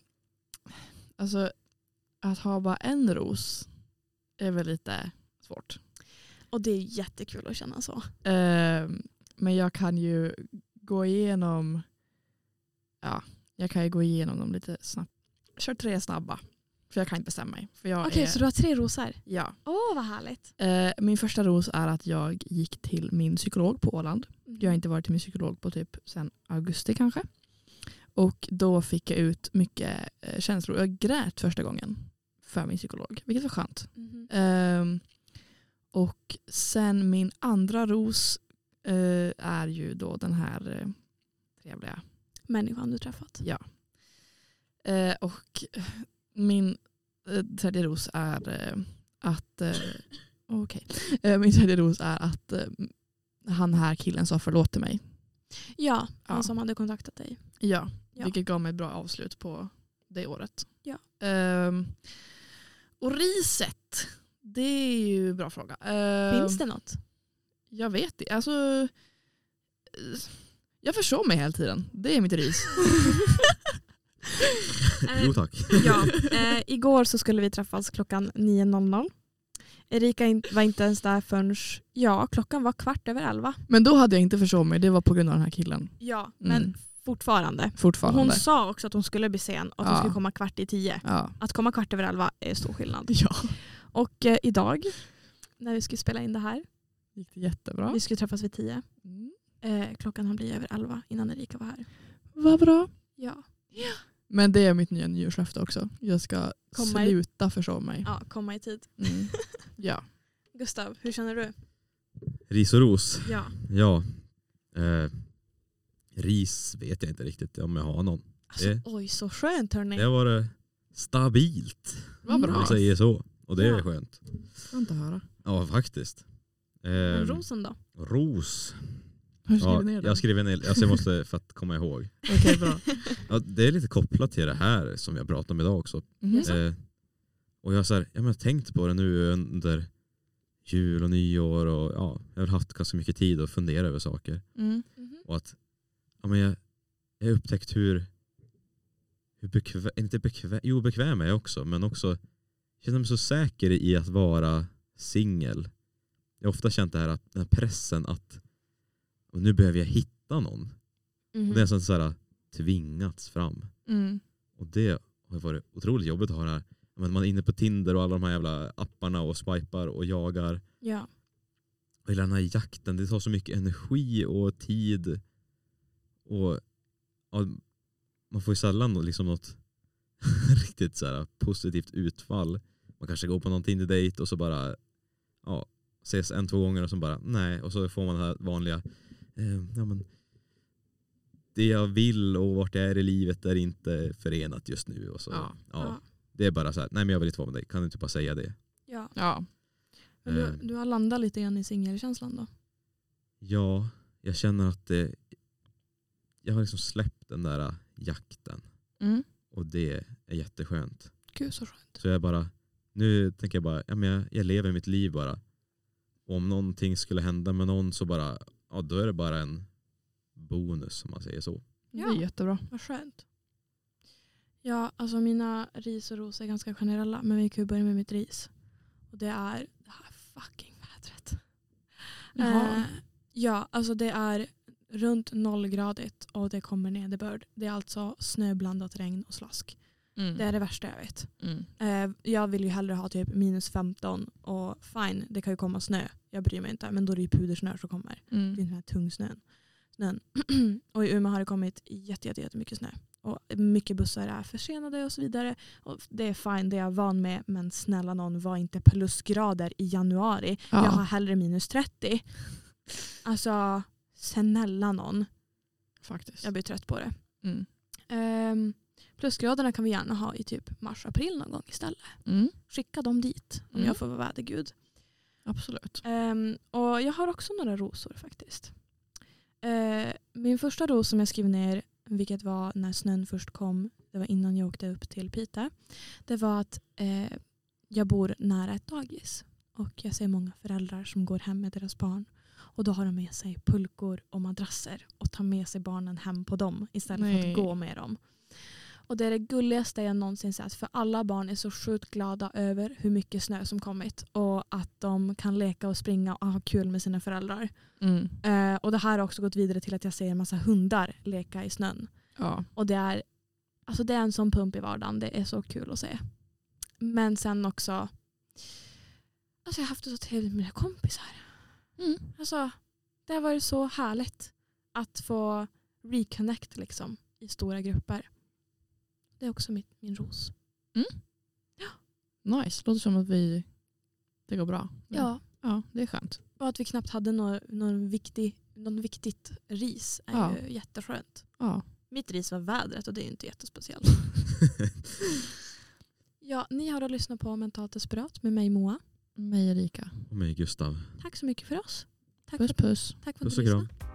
alltså, att ha bara en ros är väl lite svårt. Och det är jättekul att känna så. Ehm, men jag kan ju gå igenom ja, jag kan ju gå igenom dem lite snabbt. Kör tre snabba. För jag kan inte bestämma mig. Okej, är, så du har tre rosor? ja. Åh, vad härligt. Eh, min första ros är att jag gick till min psykolog på Åland. Jag har inte varit till min psykolog på typ sen augusti kanske. Och då fick jag ut mycket eh, känslor. Jag grät första gången för min psykolog, vilket var skönt. Mhm. Ehm, och sen min andra ros eh, är ju då den här eh, trevliga. Människan du träffat. Ja. Eh, och min eh, tredje ros är att okej. Eh, min tredje ros är att han här killen sa förlåt till mig. Ja, han Ja. som hade kontaktat dig. Ja, Ja. vilket gav mig ett bra avslut på det året. Ja. Ehm, och riset, det är ju en bra fråga. Ehm, Finns det något? Jag vet det. Alltså, eh, jag försov mig hela tiden. Det är mitt ris. Jo tack. Ja, eh, igår så skulle vi träffas klockan 9.00. Erika var inte ens där förrän, ja klockan var kvart över elva. Men då hade jag inte försovit mig. Det var på grund av den här killen. Ja, men Mm. Fortfarande. Fortfarande. Hon sa också att hon skulle bli sen och att hon Ja. skulle komma kvart i tio. Ja. Att komma kvart över elva är stor skillnad. ja. Och eh, idag, när vi skulle spela in det här, Gick det jättebra. vi skulle träffas vid tio. Mm. Eh, klockan hann bli över elva innan Erika var här. Vad bra. Ja, Men det är mitt nya nyårslöfte också. Jag ska Komma i- sluta försova mig. ja komma i tid. Mm. Ja. Gustav, hur känner du? Ris och ros. Ja. Ja. Eh, ris vet jag inte riktigt om jag har någon. Alltså, Det- oj, så skönt hörni. Det har varit stabilt. Vad Om bra. vi säger så. Och det är Ja. skönt. Skönt att höra. Ja faktiskt. Men Eh, rosen då? ros. Har du skrivit Ja, ner den? jag skriver ner alltså jag måste för att komma ihåg. Okej, bra. Ja, det är lite kopplat till det här som vi har pratat om idag också. Mhm. Jaså? Eh, och jag har, så här, ja, men jag har tänkt på det nu under jul och nyår och ja, jag har haft ganska mycket tid att fundera över saker. Mm. Mhm. Och att ja, men jag, jag har upptäckt hur, hur bekväm, inte bekväm, jo bekväm är jag också, men också jag känner mig så säker i att vara singel. Jag har ofta känt det här, den här pressen att nu behöver jag hitta någon. Och det är nästan så här, tvingats fram. Mm. Och det har varit otroligt jobbigt att ha det här. Men man är inne på Tinder och alla de här jävla apparna och swipar och jagar. Ja. Och hela den här jakten, det tar så mycket energi och tid. Och ja, Man får ju sällan liksom något riktigt så här, positivt utfall. Man kanske går på någon Tinder-dejt och så bara ja, ses en, två gånger och så bara nej. Och så får man det här vanliga eh, ja, men, det jag vill och vart jag är i livet är inte förenat just nu. Och så, Ja. ja. Ja. Det är bara så här, nej men jag vill inte vara med dig, kan du inte bara säga det? Ja. Ja. Men Eh. du, du har landat lite grann i singelkänslan då? Ja, jag känner att det, jag har liksom släppt den där äh, jakten Mm. och det är jätteskönt. Gud så skönt. Så jag bara, nu tänker jag bara, ja, men jag, jag lever mitt liv bara. Och om någonting skulle hända med någon så bara, ja då är det bara en bonus om man säger så. Det Ja. är jättebra. Vad skönt. Ja, alltså mina ris och ros är ganska generella men vi kan ju börja med mitt ris. Och det är det här fucking vädret. Eh, ja, alltså det är runt nollgradigt och det kommer nederbörd. Det är alltså snöblandat regn och slask. Mm. Det är det värsta jag vet. Mm. Eh, jag vill ju hellre ha typ minus 15 och fine, det kan ju komma snö. Jag bryr mig inte. Men då är det ju pudersnö som kommer. Det är Mm. den här tungsnön. Snön. och i Umeå har det kommit jätte, jätte, jättemycket snö. Och mycket bussar är försenade och så vidare. Och det är fine, det är jag van med. Men snälla någon, var inte plusgrader i januari. Ja. Jag har hellre minus 30. Alltså, snälla någon. Faktiskt. Jag blir trött på det. Mm. Ehm, plusgraderna kan vi gärna ha i typ mars-april någon gång istället. Mm. Skicka dem dit om Mm. jag får vara vädergud. Absolut. Ehm, och jag har också några rosor faktiskt. Eh, min första ros som jag skrev ner, vilket var när snön först kom, det var innan jag åkte upp till Piteå, det var att eh, jag bor nära ett dagis. Och jag ser många föräldrar som går hem med deras barn. Och då har de med sig pulkor och madrasser och tar med sig barnen hem på dem istället för Nej. att gå med dem. Och det är det gulligaste jag någonsin sett för alla barn är så sjukt glada över hur mycket snö som kommit och att de kan leka och springa och ha kul med sina föräldrar. Mm. Eh, och det här har också gått vidare till att jag ser en massa hundar leka i snön. Ja. Och det är, alltså det är en sån pump i vardagen, det är så kul att se. Men sen också, alltså jag har haft det så trevligt med mina kompisar. Mm. Alltså, det har varit så härligt att få reconnect liksom, i stora grupper. Det är också mitt, min ros. Nice. Låter som att vi det går bra. Ja. ja, det är skönt. Och att vi knappt hade någon, någon viktig, något viktigt ris är Ja. ju jätteskönt. Ja. Mitt ris var vädret och det är ju inte jättespeciellt. ja, ni har då lyssnat på Mentalt Desperat med mig Moa. Mig Erika. och mig Gustav. Tack så mycket för oss. Tack Puss för, puss. tack för Puss att ni kram. lyssnade.